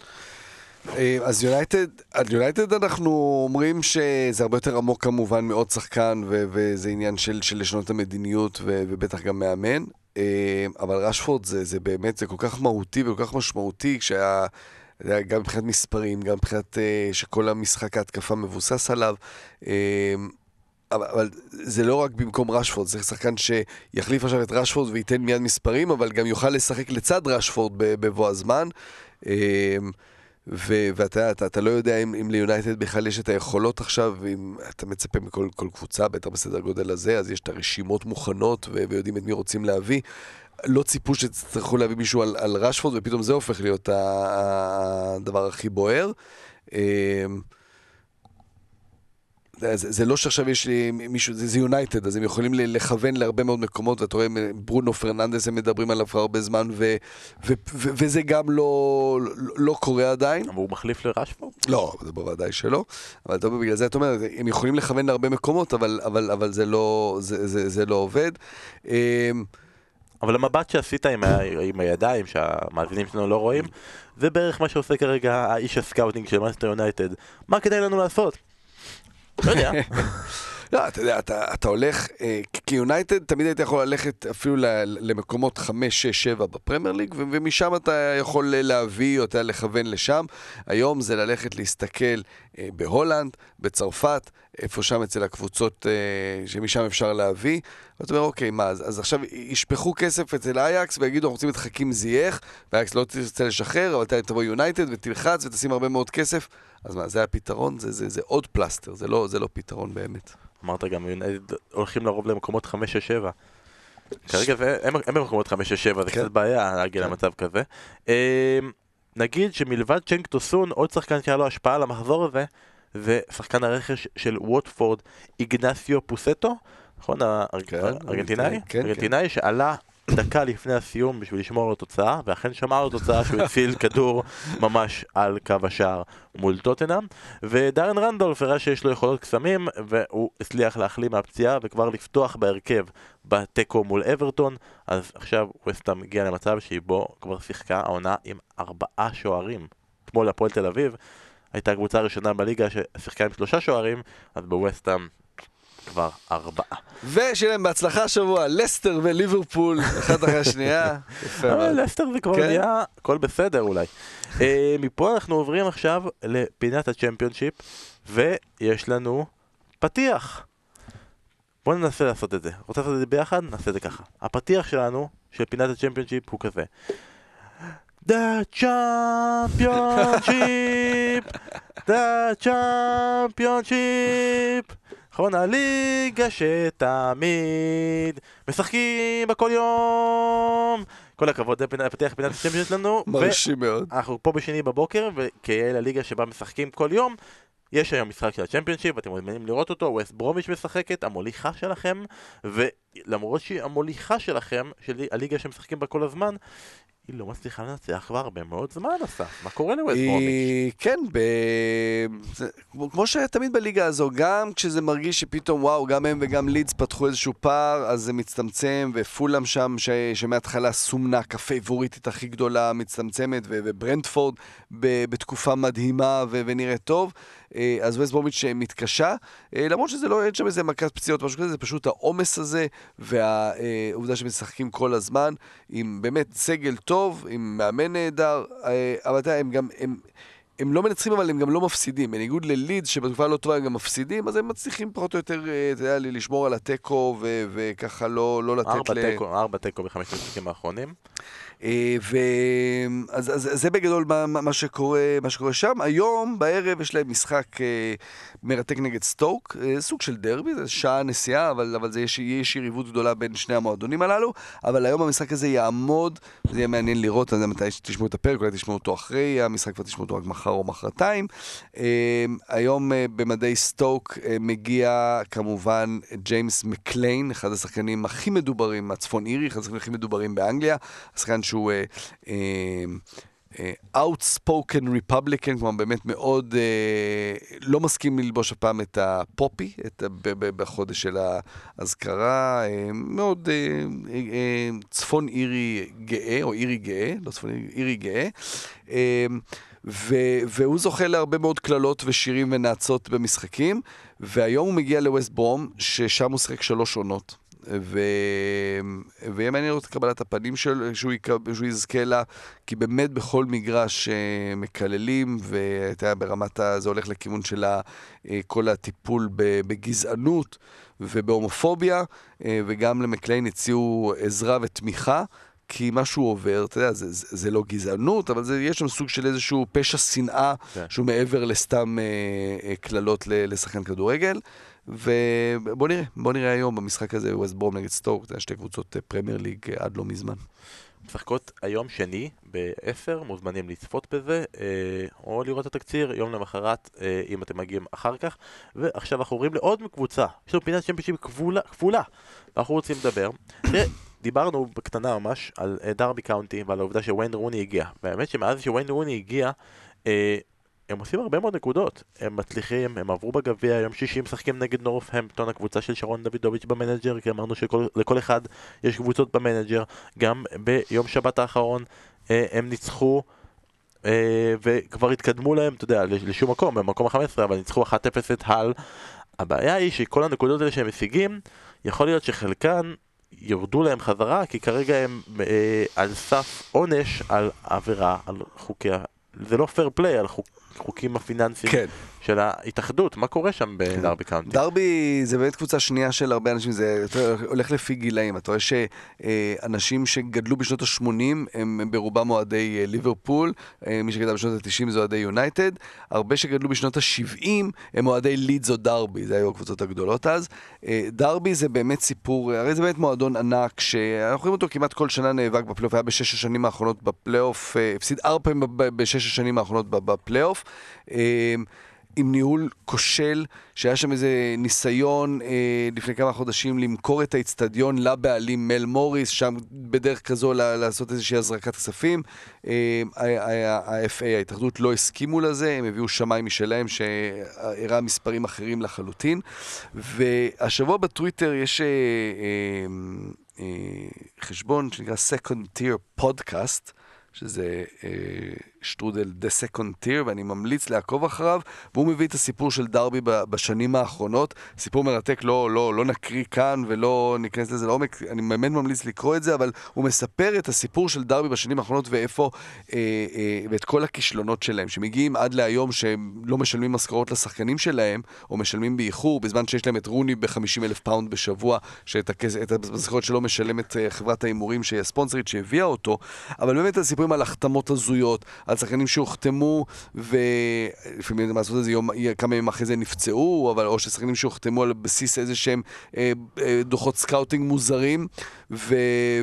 אה, אז יונייטד, על יונייטד אנחנו אומרים שזה הרבה יותר עמוק כמובן מעוד שחקן וזה עניין של, לשנות את המדיניות ובטח גם מאמן. אה, אבל רשפורד זה, זה באמת, זה כל כך מהותי וכל כך משמעותי כשהיה... גם מבחינת מספרים, גם מבחינת אה, שכל המשחק ההתקפה מבוסס עליו. אה, אבל, אבל זה לא רק במקום רשפורד, צריך שחקן שיחליף עכשיו את רשפורד וייתן מיד מספרים, אבל גם יוכל לשחק לצד רשפורד בבוא הזמן. אה, ו- ואתה אתה, אתה לא יודע אם, אם ליונייטד בכלל יש את היכולות עכשיו, אם אתה מצפה מכל כל קבוצה, בטח בסדר גודל הזה, אז יש את הרשימות מוכנות ו- ויודעים את מי רוצים להביא. לא ציפו שתצטרכו להביא מישהו על, על רשפורד, ופתאום זה הופך להיות הדבר הכי בוער. זה, זה לא שעכשיו יש לי מישהו, זה יונייטד, אז הם יכולים לכוון להרבה מאוד מקומות, ואתה רואה, ברונו פרננדס, הם מדברים עליו כבר הרבה זמן, ו, ו, ו, וזה גם לא, לא, קורה עדיין. אבל הוא מחליף לרשפורד? לא, זה בוודאי שלא. אבל אתה בגלל זה אתה אומר, הם יכולים לכוון להרבה מקומות, אבל, אבל, אבל זה, לא, זה, זה, זה לא עובד. אמ, אבל המבט שעשית עם, ה- עם הידיים, שהמאזינים שלנו לא רואים, זה בערך מה שעושה כרגע האיש הסקאוטינג של מנצ'סטר יונייטד. מה כדאי לנו לעשות? לא יודע. לא, אתה יודע, אתה, אתה הולך, אה, כיונייטד תמיד היית יכול ללכת אפילו למקומות 5, 6, 7 בפרמייר ליג, ומשם אתה יכול להביא או אתה לכוון לשם. היום זה ללכת להסתכל אה, בהולנד, בצרפת, איפה שם אצל הקבוצות אה, שמשם אפשר להביא. ואתה אומר, אוקיי, מה, אז, אז עכשיו ישפכו כסף אצל אייאקס ויגידו, אנחנו רוצים את חכים זייח, ואייאקס לא תרצה לשחרר, אבל תבוא יונייטד ותלחץ ותשים הרבה מאוד כסף. אז מה, זה הפתרון? זה, זה, זה עוד פלסטר, זה לא, זה לא פתרון באמת. אמרת גם, יונייטד הולכים לרוב למקומות 5-6-7. כרגע זה, הם, הם במקומות 5-6-7, זה כן. קצת בעיה להגיע כן. למצב כזה. אה, נגיד שמלבד צ'נק טוסון, עוד שחקן שהיה לו השפעה על המחזור הזה, זה שחקן הרכש של ווטפורד, איגנסיו פוסטו, נכון? הארג- כן, הארגנטינאי? כן, כן. ארגנטינאי שעלה דקה לפני הסיום בשביל לשמור על התוצאה, ואכן שמר על התוצאה שהוא הציל כדור ממש על קו השער מול טוטנאם, ודארן רנדולף הראה שיש לו יכולות קסמים, והוא הצליח להחלים מהפציעה וכבר לפתוח בהרכב בתיקו מול אברטון, אז עכשיו ווסטהאם הגיע למצב שהיא בו כבר שיחקה העונה עם ארבעה שוערים. אתמול הפועל תל אביב הייתה הקבוצה הראשונה בליגה ששיחקה עם שלושה שוערים, אז בווסטהאם כבר ארבעה. ושיהיה להם בהצלחה השבוע, לסטר וליברפול, אחת אחרי השנייה. אה. לסטר זה כבר כן. נהיה הכל בסדר אולי. אה, מפה אנחנו עוברים עכשיו לפינת הצ'מפיונשיפ, ויש לנו פתיח. בואו ננסה לעשות את זה. רוצה לעשות את זה ביחד? נעשה את זה ככה. הפתיח שלנו, של פינת הצ'מפיונשיפ, הוא כזה. The Championship! The Championship! נכון, הליגה שתמיד משחקים בה כל יום! כל הכבוד, זה פתיח פינת הצ'מפיונשיפ שלנו. מרשים מאוד. אנחנו פה בשני בבוקר, וכיאה לליגה שבה משחקים כל יום, יש היום משחק של הצ'מפיונשיפ, אתם מוזמנים לראות אותו, ווסט ברומיץ' משחקת, המוליכה שלכם, ולמרות שהיא המוליכה שלכם, של הליגה שמשחקים בה כל הזמן, היא לא מצליחה לנצח כבר הרבה מאוד זמן, אסף. מה קורה לווסט ברומיץ'? כן, ב... זה... כמו- כמו שהיה תמיד בליגה הזו, גם כשזה מרגיש שפתאום וואו, גם הם וגם לידס פתחו איזשהו פער, אז זה מצטמצם, ופולאם שם, ש... שמההתחלה סומנה כפייבוריטית הכי גדולה, מצטמצמת, ו... וברנטפורד ב... בתקופה מדהימה ו... ונראית טוב. אה, אז ווסט ברומיץ' מתקשה, אה, למרות שזה לא, אין שם איזה מכת פציעות, משהו כזה, זה פשוט העומס הזה, והעובדה שהם משחקים כל הזמן, עם באמת סגל טוב, עם מאמן נהדר, אה, אבל אתה יודע, הם גם, הם, הם לא מנצחים, אבל הם גם לא מפסידים. בניגוד ללידס, שבתקופה לא טובה הם גם מפסידים, אז הם מצליחים פחות או יותר, אה, אתה יודע, לשמור על התיקו, ו- וככה לא, לא לתת ארבע ל... תיקו, ארבע תיקו בחמש המשחקים האחרונים. אה, ו... אז, אז זה בגדול מה, מה שקורה, מה שקורה שם. היום בערב יש להם משחק אה, מרתק נגד סטוק, אה, סוג של דרבי, זה שעה נסיעה, אבל, אבל זה יש, יש יריבות גדולה בין שני המועדונים הללו. אבל היום המשחק הזה יעמוד, זה יהיה מעניין לראות, אני לא יודע מתי תשמעו את הפרק, אולי תשמעו אותו אחרי המשחק, כבר תשמעו אותו רק מחר או מחרתיים. היום במדי סטוק מגיע כמובן ג'יימס מקליין, אחד השחקנים הכי מדוברים, הצפון אירי, אחד השחקנים הכי מדוברים באנגליה, השחקן שהוא אה, אה, אה, outspoken Republican, כלומר באמת מאוד אה, לא מסכים ללבוש הפעם את הפופי, את, ה- ב- ב- בחודש של האזכרה, אה, מאוד אה, אה, אה, צפון אירי גאה, או אירי גאה, לא צפון אירי, אירי גאה. אה, ו- והוא זוכה להרבה מאוד קללות ושירים ונאצות במשחקים, והיום הוא מגיע לווסט ברום, ששם הוא שיחק שלוש עונות. ו... ויהיה מעניין לראות את קבלת הפנים של... שהוא, יקב... שהוא יזכה לה, כי באמת בכל מגרש אה, מקללים, ואתה יודע, ברמת ה... זה הולך לכיוון של ה... אה, כל הטיפול. בגזענות ובהומופוביה, אה, וגם למקליין הציעו עזרה ותמיכה. כי מה שהוא עובר, אתה יודע, זה, זה, זה לא גזענות, אבל זה, יש שם סוג של איזשהו פשע שנאה, כן. שהוא מעבר לסתם אה, אה, קללות ל- לשחקן כדורגל. ובוא נראה, בוא נראה היום במשחק הזה, ווסט ברום נגד סטוק, זה היה שתי קבוצות אה, פרמייר ליג אה, עד לא מזמן. משחקות היום שני ב-10, מוזמנים לצפות בזה, אה, או לראות את התקציר יום למחרת, אה, אם אתם מגיעים אחר כך. ועכשיו אנחנו עוברים לעוד קבוצה, יש לנו פינת צ'מפיונשיפ כפולה, ואנחנו רוצים לדבר. דיברנו בקטנה ממש על אה, דרבי קאונטי ועל העובדה שוויין רוני הגיע. והאמת שמאז שוויין רוני הגיע, אה, הם עושים הרבה מאוד נקודות, הם מצליחים, הם עברו בגביע, יום שישי משחקים נגד נורת'המפטון, הקבוצה של שרון דוידוביץ' במנג'ר, כי אמרנו שלכל אחד יש קבוצות במנג'ר, גם ביום שבת האחרון אה, הם ניצחו אה, וכבר התקדמו להם, אתה יודע, לשום מקום, במקום ה-15, אבל ניצחו 1-0 את האל. הבעיה היא שכל הנקודות האלה שהם משיגים, יכול להיות שחלקן יורדו להם חזרה, כי כרגע הם אה, על סף עונש על עבירה, על חוקי ה... זה לא פייר פליי, על חוק, חוקים הפיננסיים כן. של ההתאחדות, מה קורה שם בדרבי קאונטי? דרבי זה באמת קבוצה שנייה של הרבה אנשים, זה הולך לפי גילאים. אתה רואה שאנשים שגדלו בשנות ה-80 הם ברובם אוהדי אה, ליברפול, אה, מי שגדל בשנות ה-90 זה אוהדי יונייטד, הרבה שגדלו בשנות ה-70 הם אוהדי לידס או דרבי, זה היו הקבוצות הגדולות אז. אה, דרבי זה באמת סיפור, הרי זה באמת מועדון ענק, שאנחנו רואים אותו כמעט כל שנה נאבק בפלייאוף, היה בשש השנים האחרונות בפלייאוף, הפסיד ארבע פעמים בשש השנים האחרונות ב- בפלייאוף. אה, עם ניהול כושל, שהיה שם איזה ניסיון אה, לפני כמה חודשים למכור את האיצטדיון לבעלים מל מוריס, שם בדרך כזו לעשות איזושהי הזרקת כספים. אה, ה-FA, ההתאחדות, לא הסכימו לזה, הם הביאו שמאי משלהם שהראה מספרים אחרים לחלוטין. והשבוע בטוויטר יש אה, אה, אה, חשבון שנקרא Second Tier Podcast, שזה... אה, שטרודל The Second Tier, ואני ממליץ לעקוב אחריו, והוא מביא את הסיפור של דרבי בשנים האחרונות. סיפור מרתק, לא, לא, לא נקריא כאן ולא ניכנס לזה לעומק, אני באמת ממליץ לקרוא את זה, אבל הוא מספר את הסיפור של דרבי בשנים האחרונות ואיפה, אה, אה, ואת כל הכישלונות שלהם, שמגיעים עד להיום שהם לא משלמים משכורות לשחקנים שלהם, או משלמים באיחור, בזמן שיש להם את רוני ב-50 אלף פאונד בשבוע, שאת הכס, המשכורת שלו משלמת אה, חברת ההימורים שהיא הספונסרית שהביאה אותו, אבל באמת הסיפורים על החתמות הזויות, על שחקנים שהוחתמו, ולפעמים לעשות את זה יום, כמה ימים אחרי זה נפצעו, אבל או ששחקנים שהוחתמו על בסיס איזה שהם אה, אה, דוחות סקאוטינג מוזרים, ו,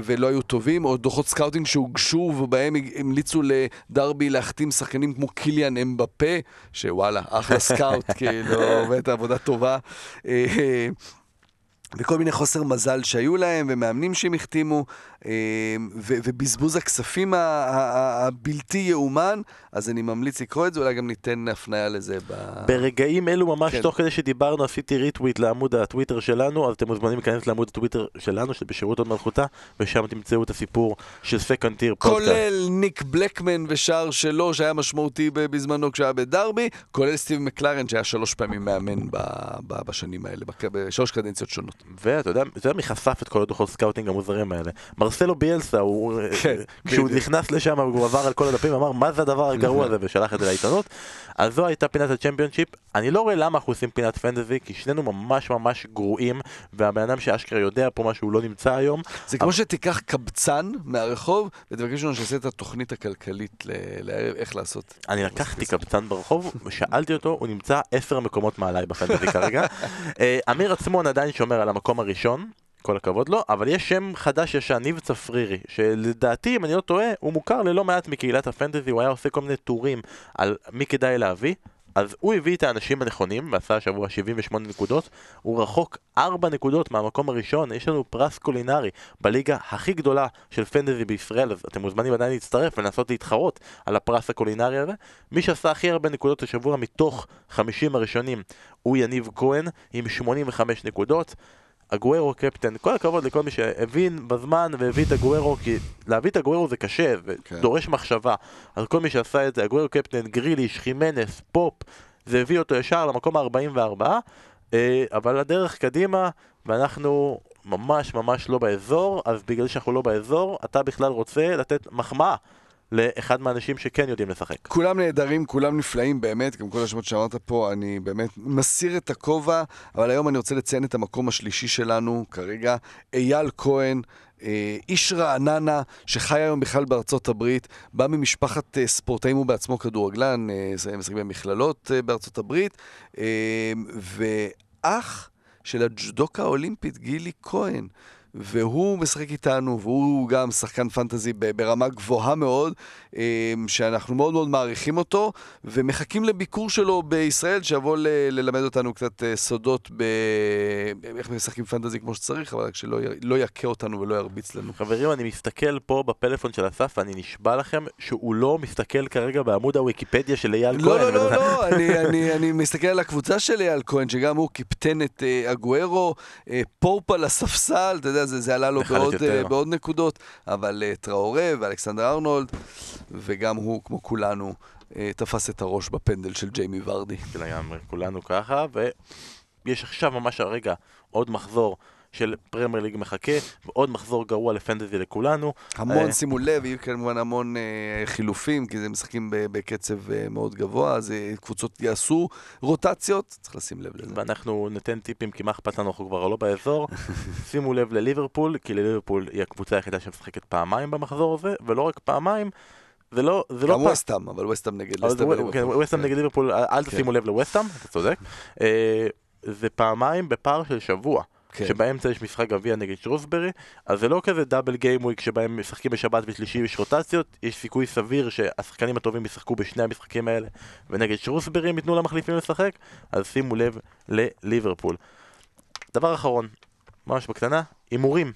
ולא היו טובים, או דוחות סקאוטינג שהוגשו ובהם המליצו לדרבי להחתים שחקנים כמו קיליאן אמבפה, שוואלה, אחלה סקאוט, כאילו, באמת עבודה טובה. אה, וכל מיני חוסר מזל שהיו להם, ומאמנים שהם החתימו, ובזבוז הכספים הבלתי יאומן, אז אני ממליץ לקרוא את זה, אולי גם ניתן הפניה לזה ב... ברגעים אלו, ממש כן. תוך כדי שדיברנו, עשיתי ריטוויט לעמוד הטוויטר שלנו, אז אתם מוזמנים להיכנס לעמוד הטוויטר שלנו, שבשירות עוד מלכותה, ושם תמצאו את הסיפור של Second Tier Podcast. כולל ניק בלקמן ושער שלו, שהיה משמעותי בזמנו כשהיה בדרבי, כולל סטיב מקלרן, שהיה שלוש פעמים מאמן בשנים האלה, בשלוש קדנציות שונות. ואתה יודע, אתה יודע מי חשף את כל הדוחות סקאוטינג המוזרים האלה? מרסלו ביאלסה, הוא, כן, כשהוא נכנס לשם הוא עבר על כל הדפים, אמר מה זה הדבר הגרוע הזה ושלח את זה לעיתונות. אז זו הייתה פינת הצ'מפיונשיפ. אני לא רואה למה אנחנו עושים פינת פנטזי, כי שנינו ממש ממש גרועים, והבן אדם שאשכרה יודע פה מה שהוא לא נמצא היום. זה כמו שתיקח קבצן מהרחוב ותבקש לנו שיעשה את התוכנית הכלכלית לערב, איך לעשות. אני לקחתי קבצן ברחוב ושאלתי אותו, הוא נמצא עשר מקומות מעליי בפנטזי כרגע. אה, אמיר עצמון עדיין שומר על המקום הראשון, כל הכבוד לו, אבל יש שם חדש ישן, ניב צפרירי, שלדעתי, אם אני לא טועה, הוא מוכר ללא מעט מקהילת הפנטזי, הוא היה עושה כל מיני טורים על מי כדאי להביא. אז הוא הביא את האנשים הנכונים, ועשה השבוע 78 נקודות, הוא רחוק 4 נקודות מהמקום הראשון, יש לנו פרס קולינרי בליגה הכי גדולה של פנטזי בישראל, אז אתם מוזמנים עדיין להצטרף ולנסות להתחרות על הפרס הקולינרי הזה. מי שעשה הכי הרבה נקודות השבוע מתוך 50 הראשונים הוא יניב כהן עם 85 נקודות. אגוורו קפטן, כל הכבוד לכל מי שהבין בזמן והביא את אגוורו, כי להביא את אגוורו זה קשה ודורש כן. מחשבה. אז כל מי שעשה את זה, אגוורו קפטן, גריליש, חימנס, פופ, זה הביא אותו ישר למקום ה-44, אה, אבל הדרך קדימה, ואנחנו ממש ממש לא באזור, אז בגלל שאנחנו לא באזור, אתה בכלל רוצה לתת מחמאה. לאחד מהאנשים שכן יודעים לשחק. כולם נהדרים, כולם נפלאים באמת, גם כל השמות שאמרת פה, אני באמת מסיר את הכובע, אבל היום אני רוצה לציין את המקום השלישי שלנו כרגע, אייל כהן. אה, איש רעננה שחי היום בכלל בארצות הברית, בא ממשפחת אה, ספורטאים הוא בעצמו כדורגלן, אה, משחק במכללות בארצות הברית, ואח של הג'ודוקה האולימפית גילי כהן. והוא משחק איתנו, והוא גם שחקן פנטזי ברמה גבוהה מאוד, אמ, שאנחנו מאוד מאוד מעריכים אותו, ומחכים לביקור שלו בישראל, שיבוא ל- ללמד אותנו קצת אה, סודות באיך משחקים פנטזי כמו שצריך, אבל רק שלא לא יכה אותנו ולא ירביץ לנו. חברים, אני מסתכל פה בפלאפון של אסף, ואני נשבע לכם שהוא לא מסתכל כרגע בעמוד הוויקיפדיה של אייל לא, כהן. לא, לא, לא, לא, אני, אני, אני מסתכל על הקבוצה של אייל כהן, שגם הוא קיפטן את אה, אגוארו, אה, פורפ על הספסל, אתה יודע, יודע, זה, זה עלה לו בעוד, uh, בעוד נקודות, אבל uh, טראורה ואלכסנדר ארנולד, וגם הוא, כמו כולנו, uh, תפס את הראש בפנדל של ג'יימי ורדי. לגמרי, כולנו ככה, ויש עכשיו ממש הרגע עוד מחזור. של פרמייר ליג מחכה, ועוד מחזור גרוע לפנטזי לכולנו. המון, uh, שימו לב, יהיו כמובן המון uh, חילופים, כי הם משחקים בקצב uh, מאוד גבוה, אז קבוצות יעשו רוטציות, צריך לשים לב לזה. ואנחנו ניתן טיפים, כי מה אכפת לנו, אנחנו כבר לא באזור. שימו לב לליברפול, כי לליברפול היא הקבוצה היחידה שמשחקת פעמיים במחזור הזה, ולא רק פעמיים. זה לא, זה לא... גם ווסטאם, אבל ווסטאם נגד ליברפול. כן, ווסטאם נגד ליברפול, אל כן. תשימו לב לווסטאם, אתה צודק. זה פעמיים בפער של שבוע. כן. שבאמצע יש משחק גביע נגד שרוסברי, אז זה לא כזה דאבל גיים וויק שבהם משחקים בשבת ושלישי יש רוטציות, יש סיכוי סביר שהשחקנים הטובים ישחקו בשני המשחקים האלה, ונגד שרוסברי הם ייתנו למחליפים לשחק, אז שימו לב לליברפול. דבר אחרון, ממש בקטנה, הימורים.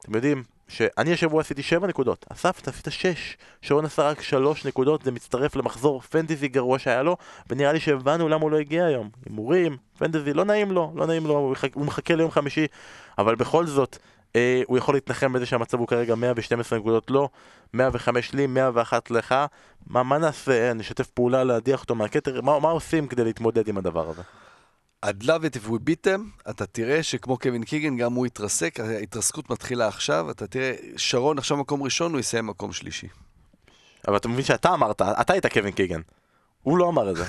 אתם יודעים שאני השבוע עשיתי 7 נקודות, אסף אתה עשית 6, שרון עשה רק 3 נקודות, זה מצטרף למחזור פנטזי גרוע שהיה לו, ונראה לי שהבנו למה הוא לא הגיע היום. הימורים, פנטזי, לא נעים לו, לא נעים לו, הוא מחכה, ליום חמישי, אבל בכל זאת, אה, הוא יכול להתנחם בזה שהמצב הוא כרגע 112 נקודות לו, 105 לי, 101 לך, מה, מה נעשה, אה, נשתף פעולה להדיח אותו מהכתר, מה, מה עושים כדי להתמודד עם הדבר הזה? I'd love it if we beat them, אתה תראה שכמו קווין קיגן, גם הוא יתרסק, ההתרסקות מתחילה עכשיו, אתה תראה, שרון עכשיו מקום ראשון, הוא יסיים מקום שלישי. אבל אתה מבין שאתה אמרת, אתה היית קווין קיגן. הוא לא אמר את זה.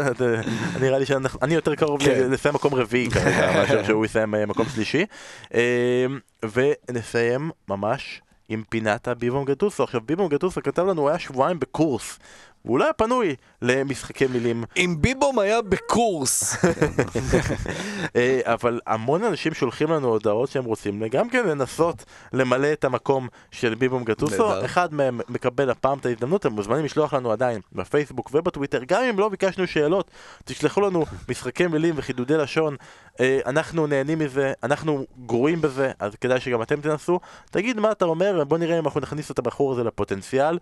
נראה לי שאני יותר קרוב כן. לסיים מקום רביעי כרגע, מאשר שהוא יסיים אה, מקום שלישי. אה, ונסיים ממש עם פינת הביבום גטוסו. עכשיו ביבום גטוסו כתב לנו, הוא היה שבועיים בקורס. והוא לא היה פנוי למשחקי מילים, אם ביבום היה בקורס, אה, אבל המון אנשים שולחים לנו הודעות שהם רוצים גם כן לנסות למלא את המקום של ביבום גטוסו. אחד מהם מקבל הפעם את ההזדמנות, הם מוזמנים לשלוח לנו עדיין בפייסבוק ובטוויטר, גם אם לא ביקשנו שאלות, תשלחו לנו משחקי מילים וחידודי לשון. אה, אנחנו נהנים מזה, אנחנו גרועים בזה, אז כדאי שגם אתם תנסו. תגיד מה אתה אומר, ובוא נראה אם אנחנו נכניס את הבחור הזה לפוטנציאל.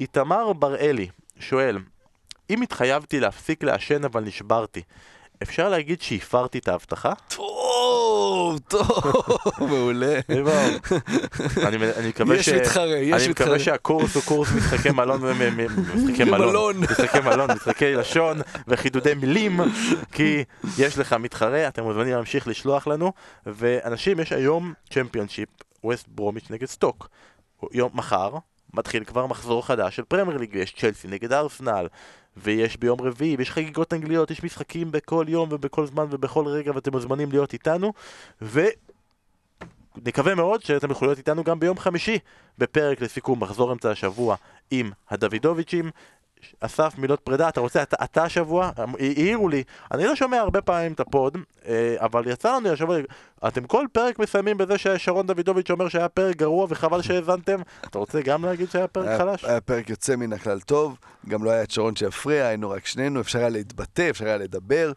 איתמר בראלי שואל, אם התחייבתי להפסיק לעשן אבל נשברתי, אפשר להגיד שהפרתי את ההבטחה? טוב, טוב, מעולה. אני מקווה יש ש... מתחרה, יש אני מקווה מתחרה. שהקורס הוא קורס משחקי מלון, משחקי מלון. משחקי מלון, משחקי לשון וחידודי מילים, כי יש לך מתחרה, אתם מוזמנים להמשיך לשלוח לנו, ואנשים, יש היום צ'מפיונשיפ, ווסט ברומיץ' נגד סטוק. יום מחר מתחיל כבר מחזור חדש של פרמייר ליג, יש צ'לסי נגד ארסנל, ויש ביום רביעי, ויש חגיגות אנגליות, יש משחקים בכל יום ובכל זמן ובכל רגע, ואתם מוזמנים להיות איתנו, ו... נקווה מאוד שאתם יכולים להיות איתנו גם ביום חמישי בפרק לסיכום מחזור אמצע השבוע עם הדוידוביצ'ים. אסף, מילות פרידה, אתה רוצה, אתה, אתה השבוע, העירו לי, אני לא שומע הרבה פעמים את הפוד, אה, אבל יצא לנו השבוע, אתם כל פרק מסיימים בזה ששרון דוידוביץ' אומר שהיה פרק גרוע וחבל שהאזנתם, אתה רוצה גם להגיד שהיה פרק חלש? היה פרק יוצא מן הכלל טוב, גם לא היה את שרון שיפריע, היינו רק שנינו, אפשר היה להתבטא, אפשר היה לדבר.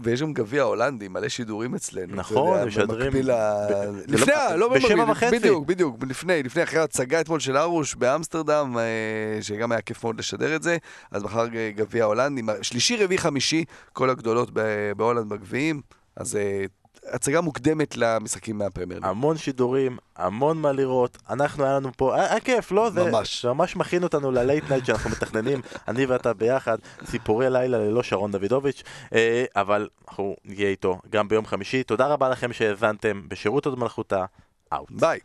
ויש גם גביע הולנדי, מלא שידורים אצלנו. נכון, משדרים במקביל ל... ב- לפני, לא- לא בשבע במקביל, וחצי. בדיוק, בדיוק, לפני, לפני, אחרי ההצגה אתמול של ארוש באמסטרדם, אה, שגם היה כיף מאוד לשדר את זה, אז מחר גביע הולנדי, שלישי, רביעי, חמישי, כל הגדולות בהולנד בגביעים, אז אה, הצגה מוקדמת למשחקים מהפרמייר. המון שידורים, המון מה לראות, אנחנו היה לנו פה, היה, כיף, לא? זה, ממש. זה ממש מכין אותנו לל late night שאנחנו מתכננים, אני ואתה ביחד, סיפורי לילה ללא שרון דוידוביץ', אה, אבל אנחנו נהיה איתו גם ביום חמישי. תודה רבה לכם שהאזנתם בשירות הוד מלכותה, out. ביי.